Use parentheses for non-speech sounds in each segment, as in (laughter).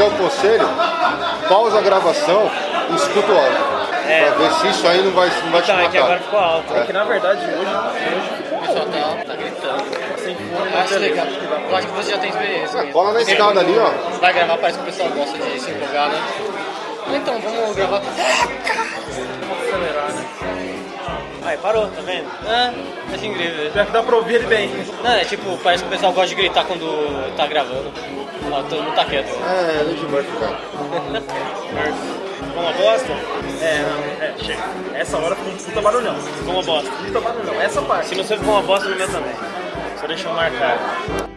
quer o conselho? Pausa a gravação e escuta o áudio. É. Pra ver se isso aí não vai, não vai te Então, é que matar. agora ficou alto. É que na verdade hoje, hoje ficou O pessoal tá, tá gritando. fone. Acho legal. Eu acho que você já tem experiência. isso. cola na escada ali, ó. Vai gravar, parece que o pessoal gosta de se empolgar, né? Então, vamos gravar. acelerar, né? Aí, parou, tá vendo? É, acho incrível. Pior que dá pra ouvir ele bem. Não, é tipo, parece que o pessoal gosta de gritar quando tá gravando. Ó, todo mundo tá quieto. É, Lady Murphy, cara. Ficou uma bosta? É, não, é, chega. Essa hora ficou um puta barulhão. Ficou uma bosta. Puta barulhão, essa parte. Se não sei ficou uma bosta, no meu também. Só deixa eu marcar.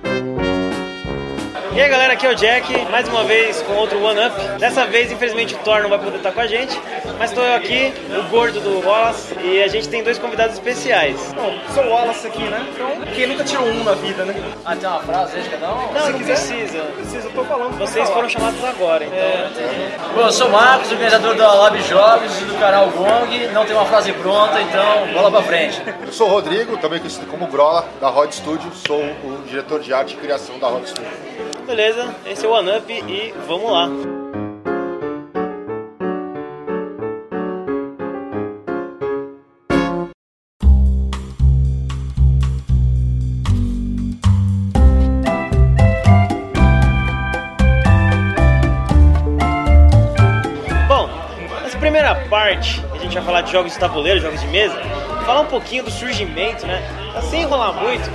E aí galera, aqui é o Jack, mais uma vez com outro One Up. Dessa vez, infelizmente, o Thor não vai poder estar com a gente, mas estou eu aqui, o gordo do Wallace, e a gente tem dois convidados especiais. Bom, sou o Wallace aqui, né? Então, quem nunca tirou um na vida, né? Ah, tem uma frase aí de cada um? Não, Se não quiser. precisa. Precisa, eu tô falando. Vocês falar. foram chamados agora, então. Bom, eu sou o Marcos, organizador da Lab Jogos e do canal Gong. Não tem uma frase pronta, então bola pra frente. Eu sou o Rodrigo, também conhecido como Grola, da Rod Studio. Sou o diretor de arte e criação da Rod Studio. Beleza, esse é o One Up e vamos lá. Bom, nessa primeira parte, a gente vai falar de jogos de tabuleiro, jogos de mesa, falar um pouquinho do surgimento, né? Sem enrolar muito,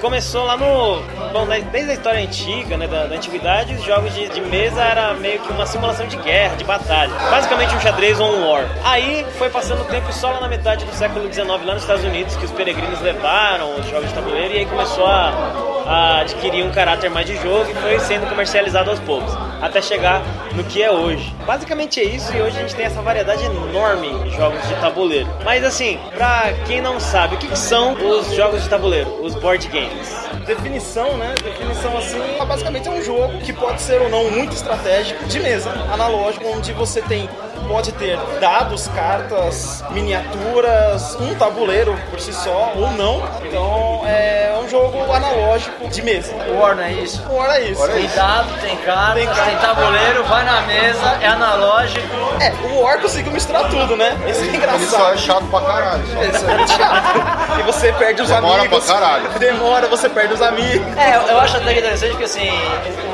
começou lá no. Bom, né, desde a história antiga, né, da, da antiguidade, os jogos de, de mesa era meio que uma simulação de guerra, de batalha. Basicamente um xadrez ou um war. Aí foi passando o tempo e só lá na metade do século XIX, lá nos Estados Unidos, que os peregrinos levaram os jogos de tabuleiro e aí começou a, a adquirir um caráter mais de jogo e foi sendo comercializado aos poucos, até chegar no que é hoje. Basicamente é isso e hoje a gente tem essa variedade enorme de jogos de tabuleiro. Mas assim, pra quem não sabe, o que, que são os jogos de tabuleiro, os board games? Definição, né? Definição assim, basicamente é um jogo que pode ser ou não muito estratégico de mesa, analógico, onde você tem pode ter dados, cartas, miniaturas, um tabuleiro por si só ou não. Então é um jogo analógico de mesa. War não é isso? Ora isso. Ora Tem isso. dado, tem cartas, Tem tem, carta. tabuleiro, vai na mesa, é analógico. É, o War conseguiu misturar tudo, né? Isso é engraçado. é chato pra caralho. Só. Isso é muito chato. E você perde os Demora amigos. pra caralho. Demora, você perde os amigos. É, eu- acho até que interessante porque assim,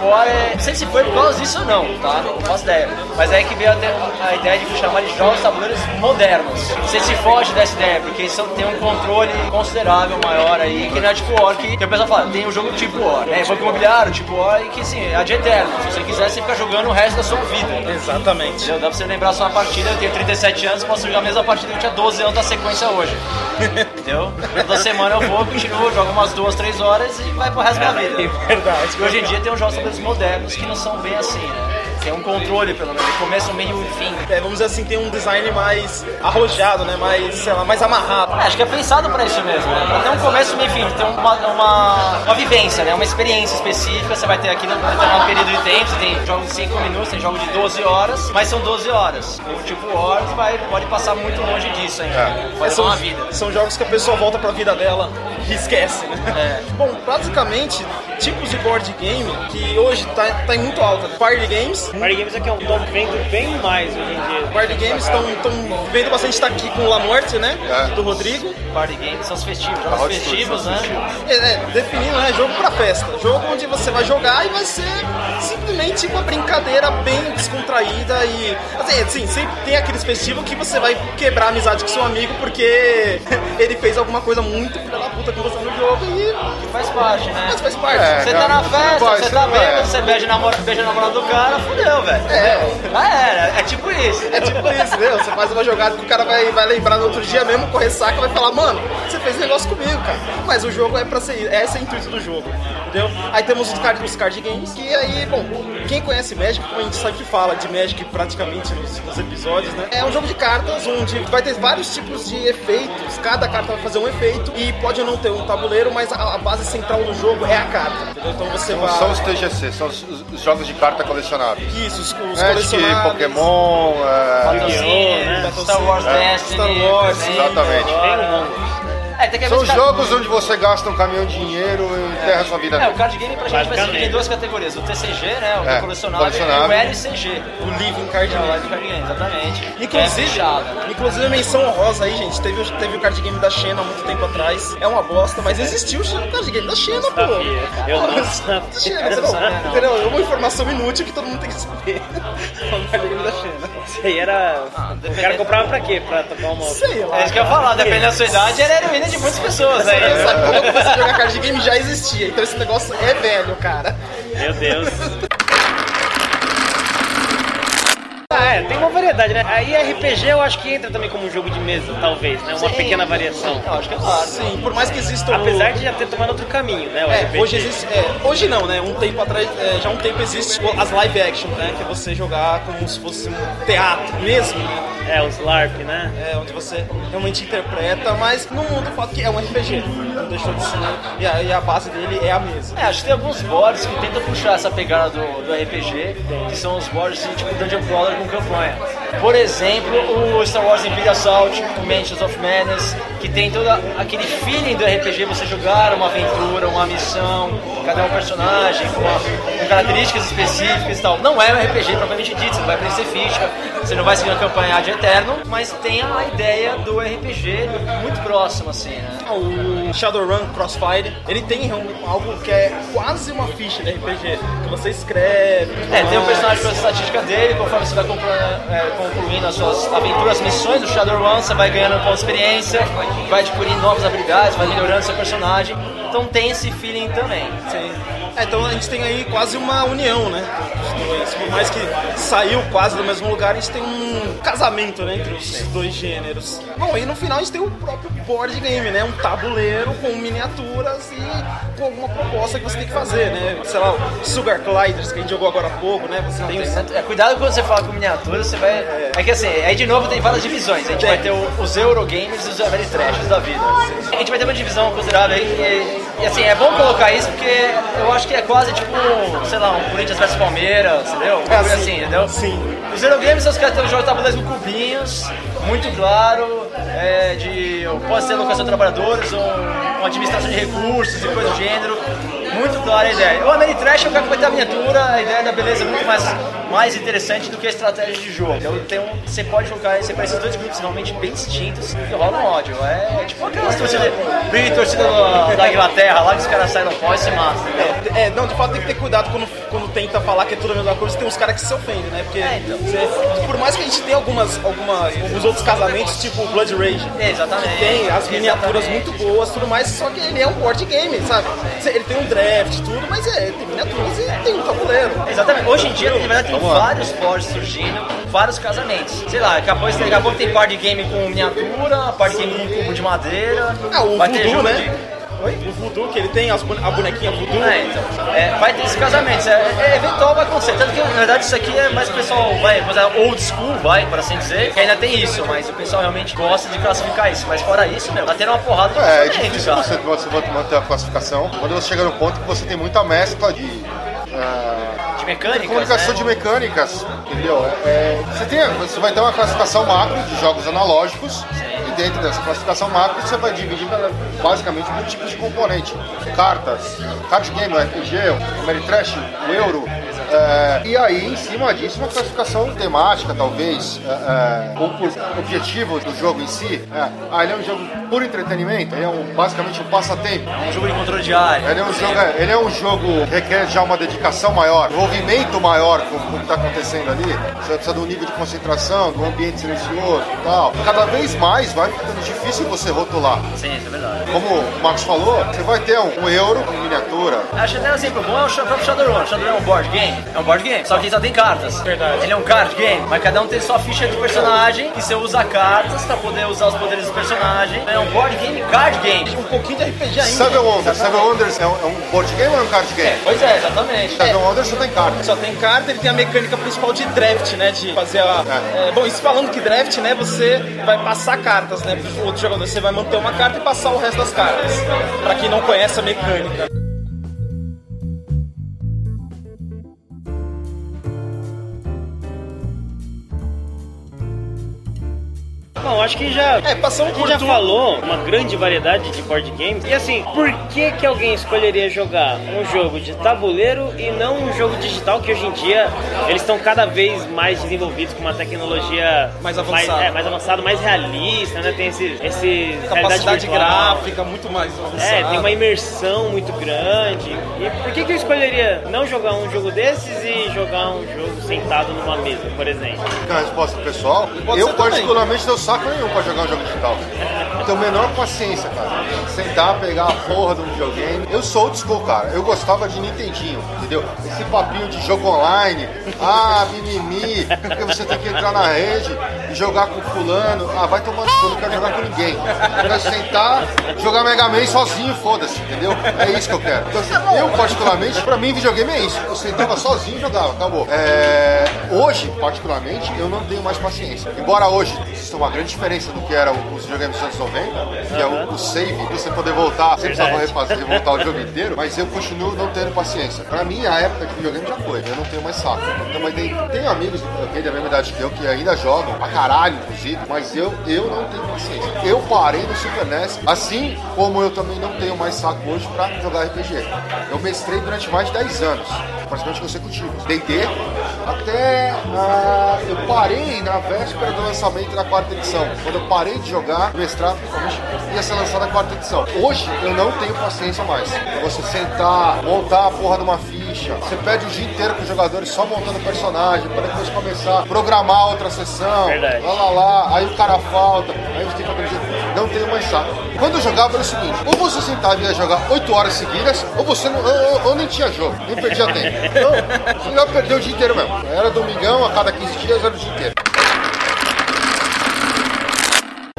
o War é. Não sei se foi por causa disso ou não, tá? Não faço ideia. Mas é aí que veio até a ideia de chamar de jogos tabuleiros modernos. Sei se foge dessa ideia, porque são, tem um controle considerável maior aí, que não é tipo War, que, que o pessoal fala, tem um jogo tipo War, né? Banco imobiliário, tipo War, e que assim, é de eterno. Se você quiser, você fica jogando o resto da sua vida. Exatamente. Entendeu? Dá pra você lembrar só uma partida, eu tenho 37 anos, posso jogar a mesma partida que eu tinha 12 anos da sequência hoje. Entendeu? Toda semana eu vou, continuo, jogo umas duas, três horas e vai pro resto da vida. É verdade. E hoje em dia tem uns jogos tabuleiros modernos que não são bem assim, né? Tem um controle, pelo menos, começa, um meio e fim. É, vamos dizer assim, tem um design mais arrojado, né? Mais, sei lá, mais amarrado. É, acho que é pensado pra isso mesmo, né? Pra ter um começo, e meio e fim, ter uma, uma, uma vivência, né? Uma experiência específica. Você vai ter aqui num determinado período de tempo, você tem jogos de 5 minutos, tem jogos de 12 horas, mas são 12 horas. O tipo Wars vai, pode passar muito longe disso ainda. É. Pode levar são, uma vida. são jogos que a pessoa volta pra vida dela e esquece, né? É. (laughs) Bom, basicamente, tipos de board game que hoje tá, tá em muito alta. Party games. Party Games é que estão vendo bem mais hoje em dia. Party games estão vendo bastante tá aqui com o La Morte, né? É. Do Rodrigo. Party games são os festivos, jogos Hot festivos, Studios, né? É, é, definindo, né? Jogo pra festa. Jogo onde você vai jogar e vai ser simplesmente uma brincadeira bem descontraída e. Assim, assim sempre tem aqueles festivos que você vai quebrar a amizade com seu amigo porque (laughs) ele fez alguma coisa muito filha da puta com você no jogo e. Que faz parte, né? Mas faz parte. É. Você tá na festa, você tá vai. bêbado, você beija, namora, beija a namorada do cara, fudeu, velho. É. Já era, é tipo isso. É tipo isso, entendeu? Você faz uma jogada que o cara vai, vai lembrar no outro dia mesmo, correr saca, vai falar, mano, você fez negócio comigo, cara. Mas o jogo é pra ser esse é o intuito do jogo, entendeu? Aí temos os card, os card games, que aí, bom, quem conhece Magic, como a gente sempre fala de Magic praticamente nos, nos episódios, né? É um jogo de cartas onde vai ter vários tipos de efeitos, cada carta vai fazer um efeito e pode não ter um tabuleiro, mas a, a base central do jogo é a carta, entendeu? Então você Não vai... são os TGC, são os, os jogos de carta colecionáveis. Isso, os, os colecionáveis. Pokémon, é, Patrocínio, né? Star Wars É. Destiny. Star Wars, exatamente. Tem um monte. É, tem que São jogos onde você gasta um caminhão de dinheiro enterra a sua vida É, o card game pra gente vai se dividir em duas categorias: o TCG, né? O É, colecionável, colecionável. e o LCG. O Living Card Que é o Game. Card Game, exatamente. É Inclusive, fechado. inclusive menção honrosa aí, gente. Teve, o- teve o card game da Xena há muito tempo atrás. É uma bosta, mas existiu o card game da Xena, pô. sabia. Eu não Pô, sabia. Xena, Eu não não- sabia, não. Entendeu? É uma informação inútil que todo mundo tem que saber. o (laughs) card game da Isso aí era. o cara comprava pra quê? Pra tocar uma. Sei lá. É isso que eu ia falar, dependendo da sua idade, era heroína de muitas pessoas aí. Você sabe, quando eu comecei a jogar card game já existia. Então esse negócio é velho, cara. Meu Deus. Ah, é, tem uma variedade, né? Aí RPG eu acho que entra também como um jogo de mesa, talvez, né? Uma Sim. pequena variação. Eu acho que é claro. Sim, por mais que exista o... Apesar de já ter tomado outro caminho, né? O É, RPG. hoje existe. é, hoje não, né? Um tempo atrás, é, já há um tempo existe as live action, né? Que é você jogar como se fosse um teatro mesmo, né? É, os LARP, né? É, onde você realmente interpreta, mas no mundo o fato que é um RPG. Não deixou de ser. E a, e a base dele é a mesa. É, acho que tem alguns boards que tentam puxar essa pegada do, do RPG, que são os boards assim, tipo Dungeon Crawler com campanha. Por exemplo, o Star Wars Imperial Assault, o Mansions of Madness, que tem todo aquele feeling do RPG, você jogar uma aventura, uma missão, cada um personagem, com, uma- com características específicas e tal. Não é um RPG propriamente dito, você não vai preencher ficha, você não vai seguir uma campanha de eterno, mas tem a ideia do RPG muito próximo, assim, né? O Shadowrun Crossfire, ele tem algo que é quase uma ficha de RPG, que você escreve. É, tem um mas- personagem com a estatística dele, conforme você vai concluindo as suas aventuras, missões do Shadowrun, você vai ganhando de experiência, vai adquirindo novas habilidades, vai melhorando seu personagem. Então tem esse feeling também. Sim. É, então a gente tem aí quase uma união, né? Por mais que saiu quase do mesmo lugar, a gente tem um casamento né, entre os dois gêneros. Bom, e no final a gente tem o próprio board game, né? Um tabuleiro com miniaturas e com alguma proposta que você tem que fazer, né? Sei lá, o Sugar Gliders que a gente jogou agora há pouco, né? Você tem os... É, cuidado quando você fala com miniatura, você vai. É que assim, aí de novo tem várias divisões. A gente vai ter o- os Eurogames e os Ameritrashers da vida. A gente vai ter uma divisão considerável aí. E, e, assim, é bom colocar isso porque eu acho que é quase tipo, sei lá, um Corinthians versus Palmeiras, entendeu? Um bagulho assim, entendeu? Sim. Os Eurogames são os caras que têm um jogo de tabuleiros com cubinhos, muito claro, é, de pode ser locação de trabalhadores ou uma administração de recursos e coisa do gênero. Muito clara a ideia. O Ameritrash é o cara que a miniatura, a ideia da beleza é muito mais, mais interessante do que a estratégia de jogo. Então tem um, você pode jogar você esses dois grupos realmente bem distintos e rola um ódio. É, é tipo aquelas torcidas, de torcida da, da Inglaterra lá que os caras saem no pó e se matam? É, não, de fato tem que ter cuidado quando, quando tenta falar que é tudo a mesma coisa, tem uns caras que se ofendem, né? Porque É, então. você- por mais que a gente tenha algumas, algumas, alguns outros casamentos, tipo Blood Rage, É, exatamente. tem as miniaturas Exatamente. muito boas, tudo mais, só que ele é um board game, sabe? Ele tem um draft, tudo, mas é, tem miniaturas e tem um tabuleiro. Exatamente. Hoje em dia, na verdade, tem Vamos vários boards surgindo, vários casamentos. Sei lá, daqui a pouco, daqui a pouco tem party game com miniatura, party game com cubo de madeira. Ah, o vai ter Voodoo, né? de- Oi? O Voodoo, que ele tem as bone- a bonequinha Voodoo. É, então. É, vai ter esses casamentos. É, é eventual vai acontecer. Tanto que, na verdade, isso aqui é mais o pessoal, vai, old school, vai, por assim dizer. Que ainda tem isso, mas o pessoal realmente gosta de classificar isso. Mas fora isso, meu, tá tendo uma porrada de É, é casamento, difícil cara. você, você manter a classificação quando você chega no ponto que você tem muita mescla de. ah, De mecânicas, comunicação né? de mecânicas, entendeu? É, é, você, tem, você vai ter uma classificação macro de jogos analógicos e dentro dessa classificação macro você vai dividir basicamente por tipos de componente. Cartas, card game, RPG, o Ameritrash, o Euro. É, e aí, em cima disso, uma classificação temática, talvez, é, é, ou por objetivo do jogo em si. É, ah, ele é um jogo por entretenimento, ele é um, basicamente um passatempo. Um jogo de controle diário. Ele é, um jogo, é, ele é um jogo que requer já uma dedicação maior, um envolvimento maior com, com o que está acontecendo ali. Você precisa de um nível de concentração, de um ambiente silencioso e tal. Cada vez mais vai ficando difícil você rotular. Sim, isso é verdade. Como o Marcos falou, você vai ter um, um euro em miniatura. Acho até um exemplo bom é o próprio Shadowrun. O Shadowrun é um board game? É um board game, só que ele só tem cartas. Verdade. Ele é um card game, mas cada um tem sua ficha de personagem e você usa cartas pra poder usar os poderes do personagem. É um board game, card game. Um pouquinho de RPG ainda. Seven Wonders. Seven Wonders é um, é um board game ou é um card game? Pois é, exatamente. Seven Wonders só tem cartas. Só tem carta, ele tem a mecânica principal de draft, né? De fazer a. É. é, bom, isso falando que draft, né? Você vai passar cartas, né? Pro outro jogador. Você vai manter uma carta e passar o resto das cartas. Pra quem não conhece a mecânica. Bom, acho que já. É, gente por já falou uma grande variedade de board games. E assim, por que que alguém escolheria jogar um jogo de tabuleiro e não um jogo digital que hoje em dia eles estão cada vez mais desenvolvidos com uma tecnologia Mais avançada. mais, é, mais avançada, mais realista, né? Tem esse, esse Capacidade virtual. gráfica muito mais avançada. É, tem uma imersão muito grande. E por que, que eu escolheria não jogar um jogo desses e jogar um jogo sentado numa mesa, por exemplo? A resposta pessoal. Eu, particularmente, não saco nenhum pra jogar um jogo digital. Tenho menor paciência, cara. Sentar, pegar a porra do videogame. Eu sou old school, cara. Eu gostava de Nintendinho, entendeu? Esse papinho de jogo online. Ah, mimimi. Porque você tem que entrar na rede jogar com fulano. Ah, vai tomando eu não quero jogar com ninguém. Eu quero sentar, jogar Mega Man sozinho, foda-se, entendeu? É isso que eu quero. Então, assim, eu, particularmente, pra mim, videogame é isso. Eu sentava sozinho e jogava, acabou. É, hoje, particularmente, eu não tenho mais paciência. Embora hoje exista uma grande diferença do que era os videogames dos anos 90, que é o, o save, você poder voltar, você precisava Verdade. refazer, voltar o jogo inteiro, mas eu continuo não tendo paciência. Pra mim, a época de videogame já foi, eu não tenho mais saco. Então, mas tem, tem amigos okay, da mesma idade que eu que ainda jogam, pra caralho, inclusive, mas eu, eu não tenho paciência. Eu parei no Super NES, assim como eu também não tenho mais saco hoje pra jogar RPG. Eu mestrei durante mais de 10 anos, praticamente consecutivos. D&D até ah, eu parei na véspera do lançamento da quarta edição. Quando eu parei de jogar, o mestrado principalmente ia ser lançada a quarta edição. Hoje eu não tenho paciência mais. Você sentar, montar a porra de uma ficha, você perde o dia inteiro com os jogadores só montando personagem, para depois começar a programar outra sessão, Verdade. lá lá lá, aí o cara falta, aí você tem que aprender. Não tenho mais saco. Quando eu jogava era o seguinte, ou você sentava e ia jogar 8 horas seguidas, ou você não, ou, ou- nem tinha jogo, nem perdia tempo. Então, ia perder o dia inteiro mesmo. Era domingão, a cada 15 dias era o dia inteiro.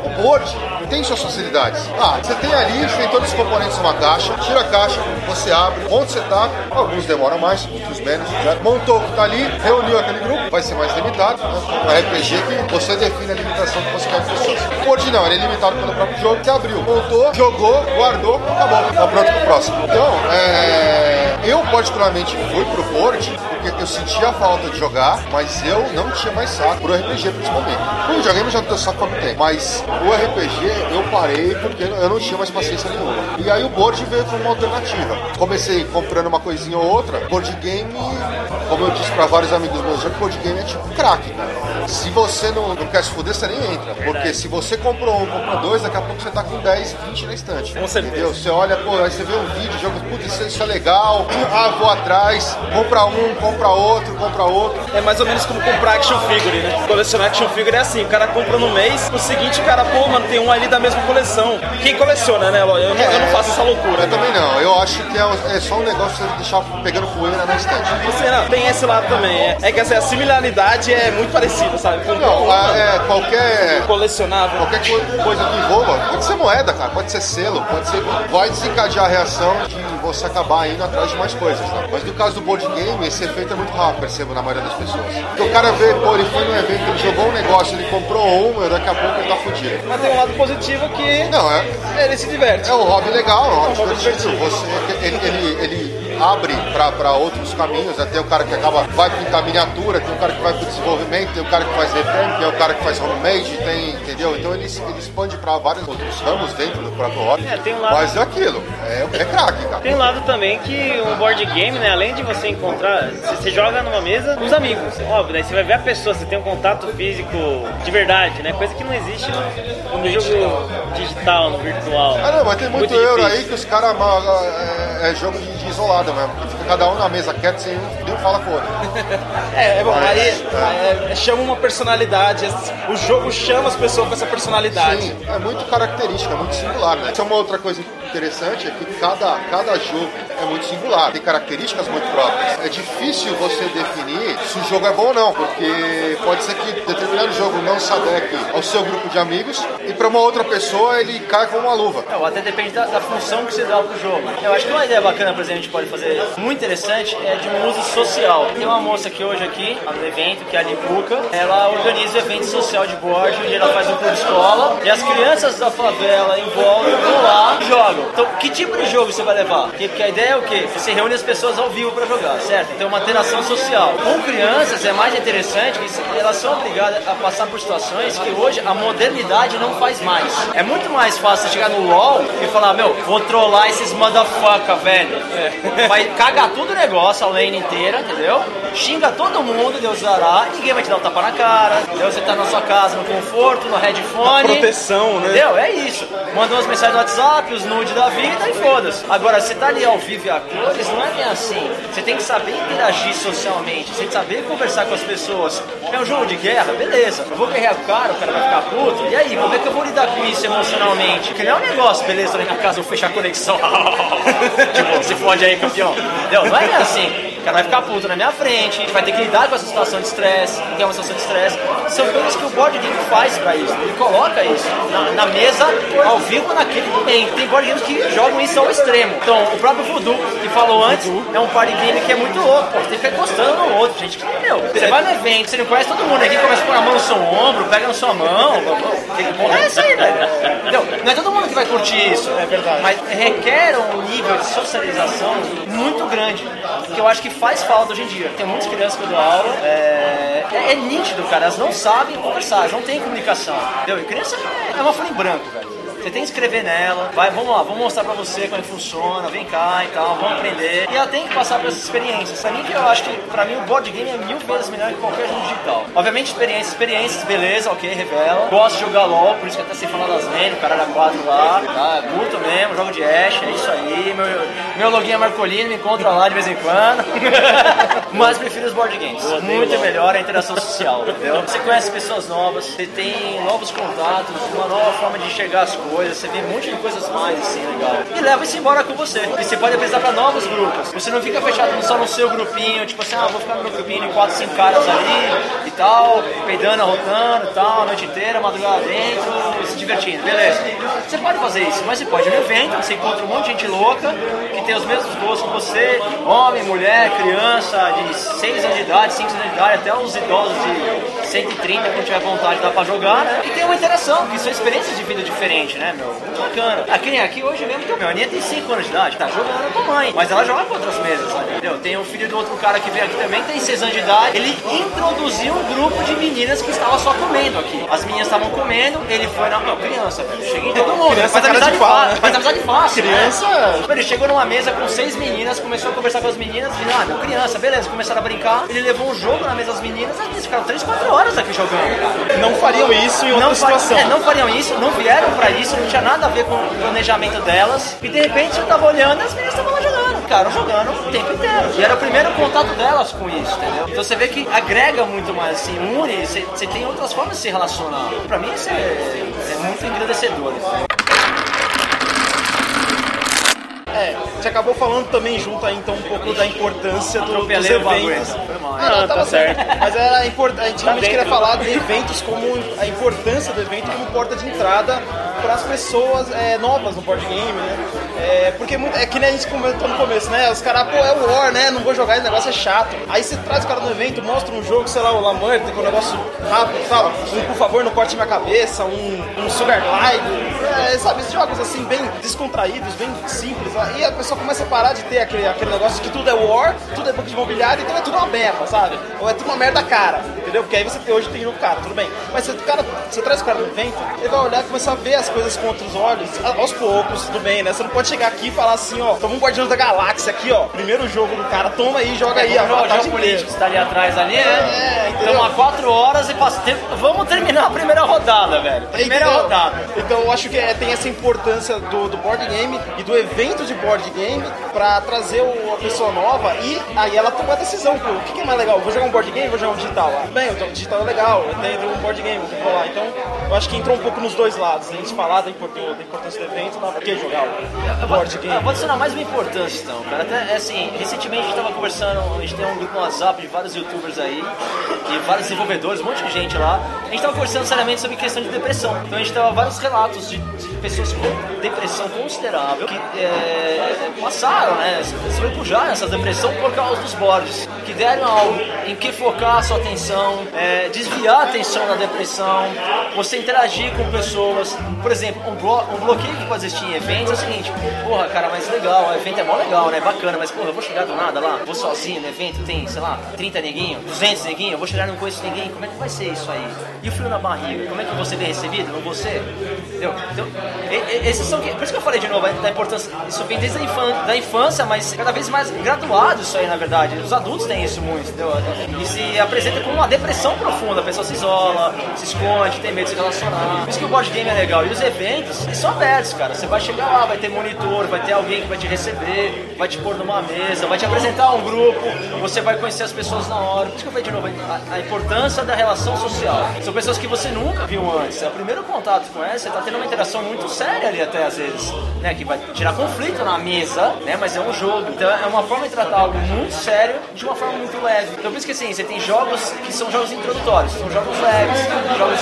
O board tem suas facilidades. Ah, você tem ali, você tem todos os componentes numa caixa, tira a caixa, você abre, monta o setup, alguns demoram mais, outros menos. Já montou o que tá ali, reuniu aquele grupo, vai ser mais limitado. Né? Um RPG que você define a limitação que você quer de pessoas. O não, ele é limitado pelo próprio jogo, você abriu, montou, jogou, guardou, acabou, tá pronto pro próximo. Então, é, eu particularmente fui pro board porque eu sentia a falta de jogar, mas eu não tinha mais saco pro RPG principalmente. O videogame já não tenho saco muito tempo, mas o RPG eu parei porque eu não tinha mais paciência nenhuma. E aí o board veio como uma alternativa. Comecei comprando uma coisinha ou outra. Board game, como eu disse pra vários amigos meus, board game é tipo crack. Se você não, não quer se fuder, você nem entra. Porque se você comprou um, comprou dois, daqui a pouco você tá com 10, 20 na estante. Com certeza. Entendeu? Você olha, pô, aí você vê um vídeo, jogo, putz, isso, isso é legal. Ah, vou atrás, compra um, compra outro, compra outro. É mais ou menos como comprar action figure, né? Colecionar action figure é assim, o cara compra no mês, no seguinte o cara, pô, mano, tem um ali da mesma coleção. Quem coleciona, né? Eu, não- eu não faço essa loucura. Eu também não. Eu acho que é, é só um negócio você deixar pegando poeira na estante. Você não, tem esse lado também. É, é que assim, a similaridade é muito parecida, sabe? Comprar Não, um, a- mano, é, qualquer, colecionável. qualquer co- coisa que envolva, pode ser moeda, cara, pode ser selo, pode ser. Vai desencadear a reação de você acabar indo atrás de mais coisas, né? Mas no caso do board game, esse efeito é muito rápido, percebo, na maioria das pessoas. Porque o cara vê, pô, ele foi num evento, ele jogou um negócio, ele comprou um, e daqui a pouco ele tá fudido. Mas tem um lado positivo que Não, é, ele se diverte. É um hobby legal, é um hobby hobby divertido. divertido. Você, ele, ele, ele abre para outros caminhos. Né? Tem o cara que acaba vai pintar miniatura, tem o cara que vai pro desenvolvimento, tem o cara que faz reprint, tem o cara que faz homemade, tem, entendeu? Então ele, ele expande para vários outros ramos dentro do próprio hobby. É, tem um lado- Mas é aquilo, é, é craque, cara. Tem um lado também que um board game, né? Além de você encontrar, você você joga numa mesa com os amigos. Óbvio, daí você vai ver a pessoa, você tem um contato físico de verdade, né? Coisa que não existe no, no jogo digital, no virtual. Ah não, mas tem muito, Muito euro difícil. aí que os caras é, é jogo de, de isolado mesmo. Cada um na mesa quieto sem um, fala com o outro. (laughs) É, é bom, Mas, aí é. é, chama uma personalidade. O jogo chama as pessoas com essa personalidade. Sim, é muito característica, é muito singular, né? Isso é uma outra coisa interessante, é que cada, cada jogo é muito singular, tem características muito próprias. É difícil você definir se o jogo é bom ou não, porque pode ser que determinado jogo não se adeque ao seu grupo de amigos e para uma outra pessoa ele cai como uma luva. É, até depende da, da função que você dá pro jogo. Eu acho que uma ideia bacana, por exemplo, a gente pode fazer muito muito interessante é de um uso social. Tem uma moça que hoje aqui, no evento, que é a Libuca, ela organiza evento social de board, onde ela faz um clube escola, e as crianças da favela em volta vão lá e jogam. Então, que tipo de jogo você vai levar? Porque, a ideia é o quê? Você reúne as pessoas ao vivo para jogar, certo? Então, uma interação social. Com crianças é mais interessante que elas são obrigadas a passar por situações que hoje a modernidade não faz mais. É muito mais fácil chegar no LoL e falar, meu, vou trollar esses motherfucker, velho. Vai cagar tudo o negócio, a lane inteira, entendeu? Xinga todo mundo, Deus dará, ninguém vai te dar um tapa na cara, entendeu? Você tá na sua casa, no conforto, no headphone. Proteção, né? Entendeu? É isso. Manda umas mensagens no WhatsApp, os nudes da vida e foda-se. Agora, você tá ali ao vivo e a cores, não é bem assim. Você tem que saber interagir socialmente, você tem que saber conversar com as pessoas. É um jogo de guerra, beleza. Eu vou guerrear com o cara, o cara vai ficar puto. E aí, como é que eu vou lidar com isso emocionalmente? Porque não é um negócio, beleza, na minha casa, vou fechar a conexão. (laughs) tipo, se fode aí, campeão. Entendeu? Não é cara vai ficar puto na minha frente, a gente vai ter que lidar com essa situação de estresse, que é uma situação de estresse. São coisas que o board game faz pra isso. Ele coloca isso na, na mesa, ao vivo, naquele momento. Tem board games que jogam isso ao extremo. Então, o próprio Voodoo, que falou antes, é um party game que é muito louco. Pô, você tem que ficar encostando no outro, gente. Que, meu, você vai no evento, você não conhece todo mundo aqui, começa a pôr a mão no seu ombro, pega na sua mão. Que porra é isso aí, velho? Entendeu? Não é todo mundo que vai curtir isso. É verdade. Mas requer um nível de socialização muito grande. Que eu acho que faz falta hoje em dia. Tem muitas crianças que eu dou aula, é, é, é nítido, cara. Elas não sabem conversar, elas não têm comunicação. Entendeu? E criança é uma folha em branco, velho. Você tem que escrever nela, vai, vamos lá, vamos mostrar pra você como é que funciona, vem cá e tal, vamos aprender. E ela tem que passar por essas experiências. Pra mim, que eu acho que, pra mim, o board game é mil vezes melhor que qualquer jogo digital. Obviamente, experiências, experiências, beleza, ok, revela. Gosto de jogar LOL, por isso que até sei falar das lane, o cara era 4 lá, tá? Curto mesmo, jogo de Ash, é isso aí. Meu, meu login é Marcolino, me encontra lá de vez em quando. (laughs) Mas prefiro os board games. Muito melhor a interação social, entendeu? Você conhece pessoas novas, você tem novos contatos, uma nova forma de enxergar as coisas você vê um monte de coisas mais assim, legal. E leva isso embora com você. E você pode apresentar pra novos grupos. Você não fica fechado só no seu grupinho, tipo assim, ah, vou ficar no meu grupinho de 4, 5 caras ali e tal, peidando, arrotando e tal, a noite inteira, madrugada dentro, se divertindo, beleza. Você pode fazer isso, mas você pode ir no evento, você encontra um monte de gente louca que tem os mesmos gostos que você, homem, mulher, criança, de 6 anos de idade, 5 anos de idade, até os idosos de 130, quando tiver vontade, dá pra jogar, né? E tem uma interação, que são experiências de vida diferentes, né, meu? Muito bacana. Aqui nem aqui hoje mesmo, então, meu, a Aninha tem 5 anos de idade, tá jogando com a mãe, mas ela joga com outras mesas, sabe? entendeu? Tem o filho do outro cara que veio aqui também, tem 6 anos de idade, ele introduziu um grupo de meninas que estava só comendo aqui. As meninas estavam comendo, ele foi na. Não, criança, velho. Cheguei em todo mundo. Criança faz cara amizade fácil. né? Faz amizade fácil. Criança- né? Ele chegou numa mesa com seis meninas, começou a conversar com as meninas, e ah, não, criança, beleza, começaram a brincar. Ele levou um jogo na mesa das meninas, as meninas ficaram 3, 4 horas aqui jogando, cara. Não fariam isso em outra Não, situação. é, não fariam isso, não vieram pra isso, não tinha nada a ver com o planejamento delas. E de repente eu tava olhando e as meninas estavam lá jogando. Ficaram jogando o tempo inteiro. E era o primeiro contato delas com isso, entendeu? Então você vê que agrega muito mais, assim, une, você, você tem outras formas de se relacionar. Pra mim isso é, é muito engrandecedor. entendeu? É, você acabou falando também junto aí então um pouco da importância do, dos eventos. Foi mal. Ah, não, tá certo. Mas era import... a gente realmente dentro queria falar de eventos como a importância do evento como porta de entrada para as pessoas é, novas no board game, né? É, porque muito- é que nem a gente comentou no começo, né? Os caras, pô, é o War, né? Não vou jogar, esse negócio é chato. Aí você traz o cara no evento, mostra um jogo, sei lá, o Lamar, tem um negócio rápido, fala, um por favor, não corte minha cabeça, um, um Sugar Glide, é, sabe, esses jogos assim, bem descontraídos, bem simples. Aí a pessoa começa a parar de ter aquele, aquele negócio que tudo é War, tudo é banco de imobiliário, então é tudo uma merda, sabe? Ou é tudo uma merda cara, entendeu? Porque aí você tem, hoje tem jogo cara, tudo bem. Mas você, o cara, você traz o cara no evento, ele vai olhar e começar a ver as coisas com outros olhos, aos poucos, tudo bem, né? Você não pode chegar aqui e falar assim, ó, toma um Guardiões da Galáxia aqui, ó, primeiro jogo do cara, toma aí, joga aí, a Vamos jogar o tarde geopolítico que está ali atrás ali, né? É, entendeu? Estamos há 4 horas e passa... tem- vamos terminar a primeira rodada, velho. Primeira Entendeu? rodada. Então eu acho que é, tem essa importância do, do board game e do evento de board game pra trazer o- a pessoa nova e aí ela toma a decisão, pô, o que, que é mais legal? Vou jogar um board game ou vou jogar um digital? Ah, bem, o digital é legal, eu tenho um board game, vou falar. Então eu acho que entrou um pouco nos dois lados. A gente falar da, impor- da importância do evento, mas por que jogar o board Eu game? vou adicionar mais uma importância, então, cara. Até, é assim, recentemente a gente tava conversando, a gente tem um grupo no WhatsApp de vários youtubers aí, e vários desenvolvedores, um monte de gente lá. A gente tava conversando seriamente sobre questão de depressão. Então a gente tava vários relatos de, de pessoas com depressão considerável, que é, passaram, né? Se refugiaram nessa depressão por causa dos boards, que deram algo em que focar a sua atenção, é, desviar a atenção da depressão, você interagir com pessoas. Por exemplo, um, blo um bloqueio que pode existir em eventos é o seguinte: porra, cara, mas legal, o evento é mó legal, né? Bacana, mas porra, eu vou chegar do nada lá, vou sozinho no evento, tem, sei lá, 30 neguinhos, 200 neguinhos, eu vou chegar e não conheço ninguém, como é que vai ser isso aí? E o frio na barriga, como é que você bem recebido? Não você? Entendeu? Então, e, e, esses são. Por isso que eu falei de novo da importância. Isso vem desde a infância, da infância, mas cada vez mais graduado isso aí, na verdade. Os adultos têm isso muito, entendeu? E se apresenta como uma depressão profunda. A pessoa se isola, se esconde, tem medo de se relacionar. Por isso que o board game é legal. E os eventos, eles são abertos, cara. Você vai chegar lá, vai ter monitor, vai ter alguém que vai te receber, vai te pôr numa mesa, vai te apresentar um grupo, você vai conhecer as pessoas na hora. Por isso que eu falei de novo, a, a importância da relação social. São pessoas que você nunca viu antes. É o primeiro contato com essa, você tá tendo uma interação muito séria ali até às vezes, né? Que vai tirar conflito na mesa, né? Mas é um jogo. Então é uma forma de tratar algo muito sério de uma forma muito leve. Então por isso que assim, você tem jogos que são jogos introdutórios, são jogos leves, jogos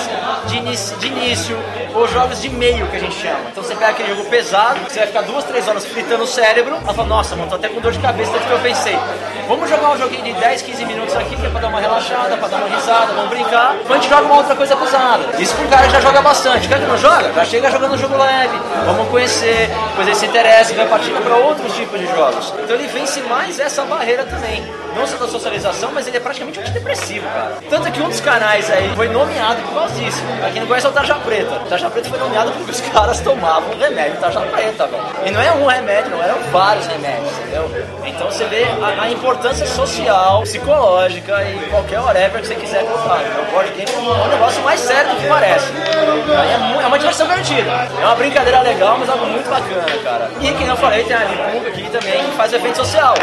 de início, de início ou jogos de meio que a gente chama. Então você pega aquele jogo pesado, você vai ficar duas, três horas fritando o cérebro, ela fala, nossa, mano, tô até com dor de cabeça do que eu pensei. Vamos jogar um joguinho de 10, 15 minutos aqui, que é pra dar uma relaxada, pra dar uma risada, vamos brincar. Depois a gente joga uma outra coisa pesada. Isso um cara que já joga bastante. Cara que não joga, já chega jogando um jogo leve, vamos conhecer, depois ele se interessa vai partindo para outros tipos de jogos. Então ele vence mais essa barreira também. Não só da socialização, mas ele é praticamente antidepressivo, cara. Tanto que um dos canais aí foi nomeado por causa disso. Pra quem não conhece é o Tarja Preta. O Tarja Preta foi nomeado porque os (laughs) caras tomavam remédio Tarja Preta, velho. E não é um remédio, não, eram vários remédios, entendeu? Então você vê a, a importância social, psicológica e qualquer whatever que você quiser colocar. O board game é um negócio mais sério do que parece. É, é uma diversão divertida. É uma brincadeira legal, mas algo muito bacana, cara. E que não falei, tem a Lipunga aqui também que faz evento social.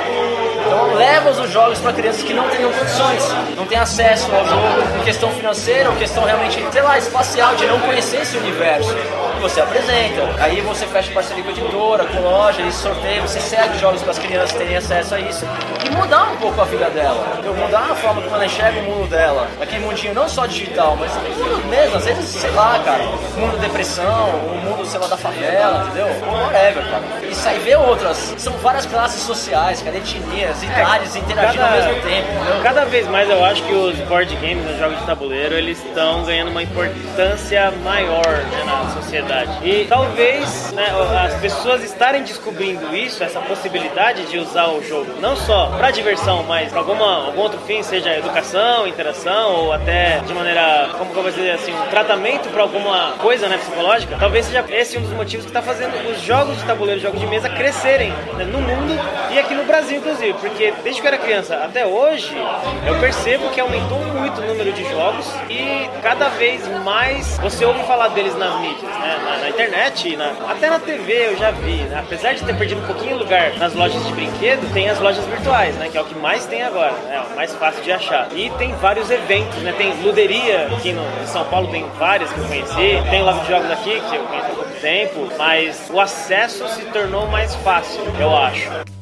Então leva os jogos para crianças que não tenham condições, não têm acesso ao jogo em questão financeira ou questão realmente, sei lá, espacial, de não conhecer esse universo. E você apresenta, aí você fecha parceria com editora, com loja, e sorteia, você segue jogos para as crianças terem acesso a isso e mudar um pouco a vida dela. Então, mudar a forma como ela enxerga o mundo dela. Aquele mundinho não só digital, mas o mundo mesmo, às vezes, sei lá, cara, mundo da depressão, o mundo, sei lá, da favela, entendeu? Whatever, cara. Isso aí vê outras. São várias classes sociais, cara, etnias, idades interagindo ao mesmo tempo, entendeu? Cada vez mais eu acho que os board games, os jogos de tabuleiro, eles estão ganhando uma importância maior né, na sociedade. E talvez né, as pessoas estarem descobrindo isso, essa possibilidade de usar o jogo, não só para diversão, mas para alguma algum outro fim, seja educação, interação ou até de maneira, como que eu vou dizer assim, um tratamento para alguma coisa, né, psicológica. Talvez seja esse um dos motivos que está fazendo os jogos de tabuleiro, jogos de mesa crescerem né, no mundo e aqui no Brasil, inclusive, porque desde que eu era criança até hoje, eu percebo que aumentou muito o número de jogos e cada vez mais você ouve falar deles nas mídias, né? na, na internet, na, até na TV eu já vi. Né? Apesar de ter perdido um pouquinho lugar nas lojas de brinquedo, tem as lojas virtuais, né? que é o que mais tem agora, né? é o mais fácil de achar. E tem vários eventos, né? tem luderia aqui no, em São Paulo, tem várias que eu conheci, tem loja de jogos aqui que eu conheço há pouco tempo, mas o acesso se tornou mais fácil, eu acho.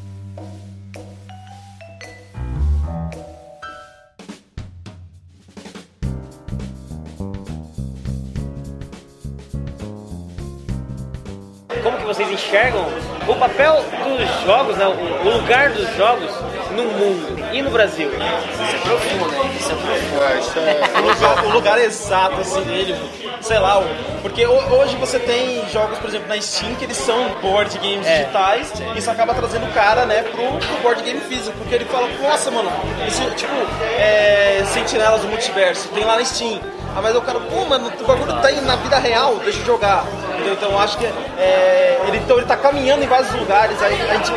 Como que vocês enxergam o papel dos jogos, né, o lugar dos jogos no mundo e no Brasil? Isso é profundo, né? Isso é profundo. É, isso é o lugar, o lugar exato assim dele, sei lá, porque hoje você tem jogos, por exemplo, na Steam que eles são board games É. digitais, e isso acaba trazendo o cara, né, pro, pro board game físico, porque ele fala, nossa, mano, esse, tipo, é, Sentinelas do Multiverso, tem lá na Steam. Ah, mas o cara, pô, mano, o bagulho tá aí na vida real, deixa eu jogar. Entendeu? Então acho que é, ele, então, ele tá caminhando em vários lugares, a, gente,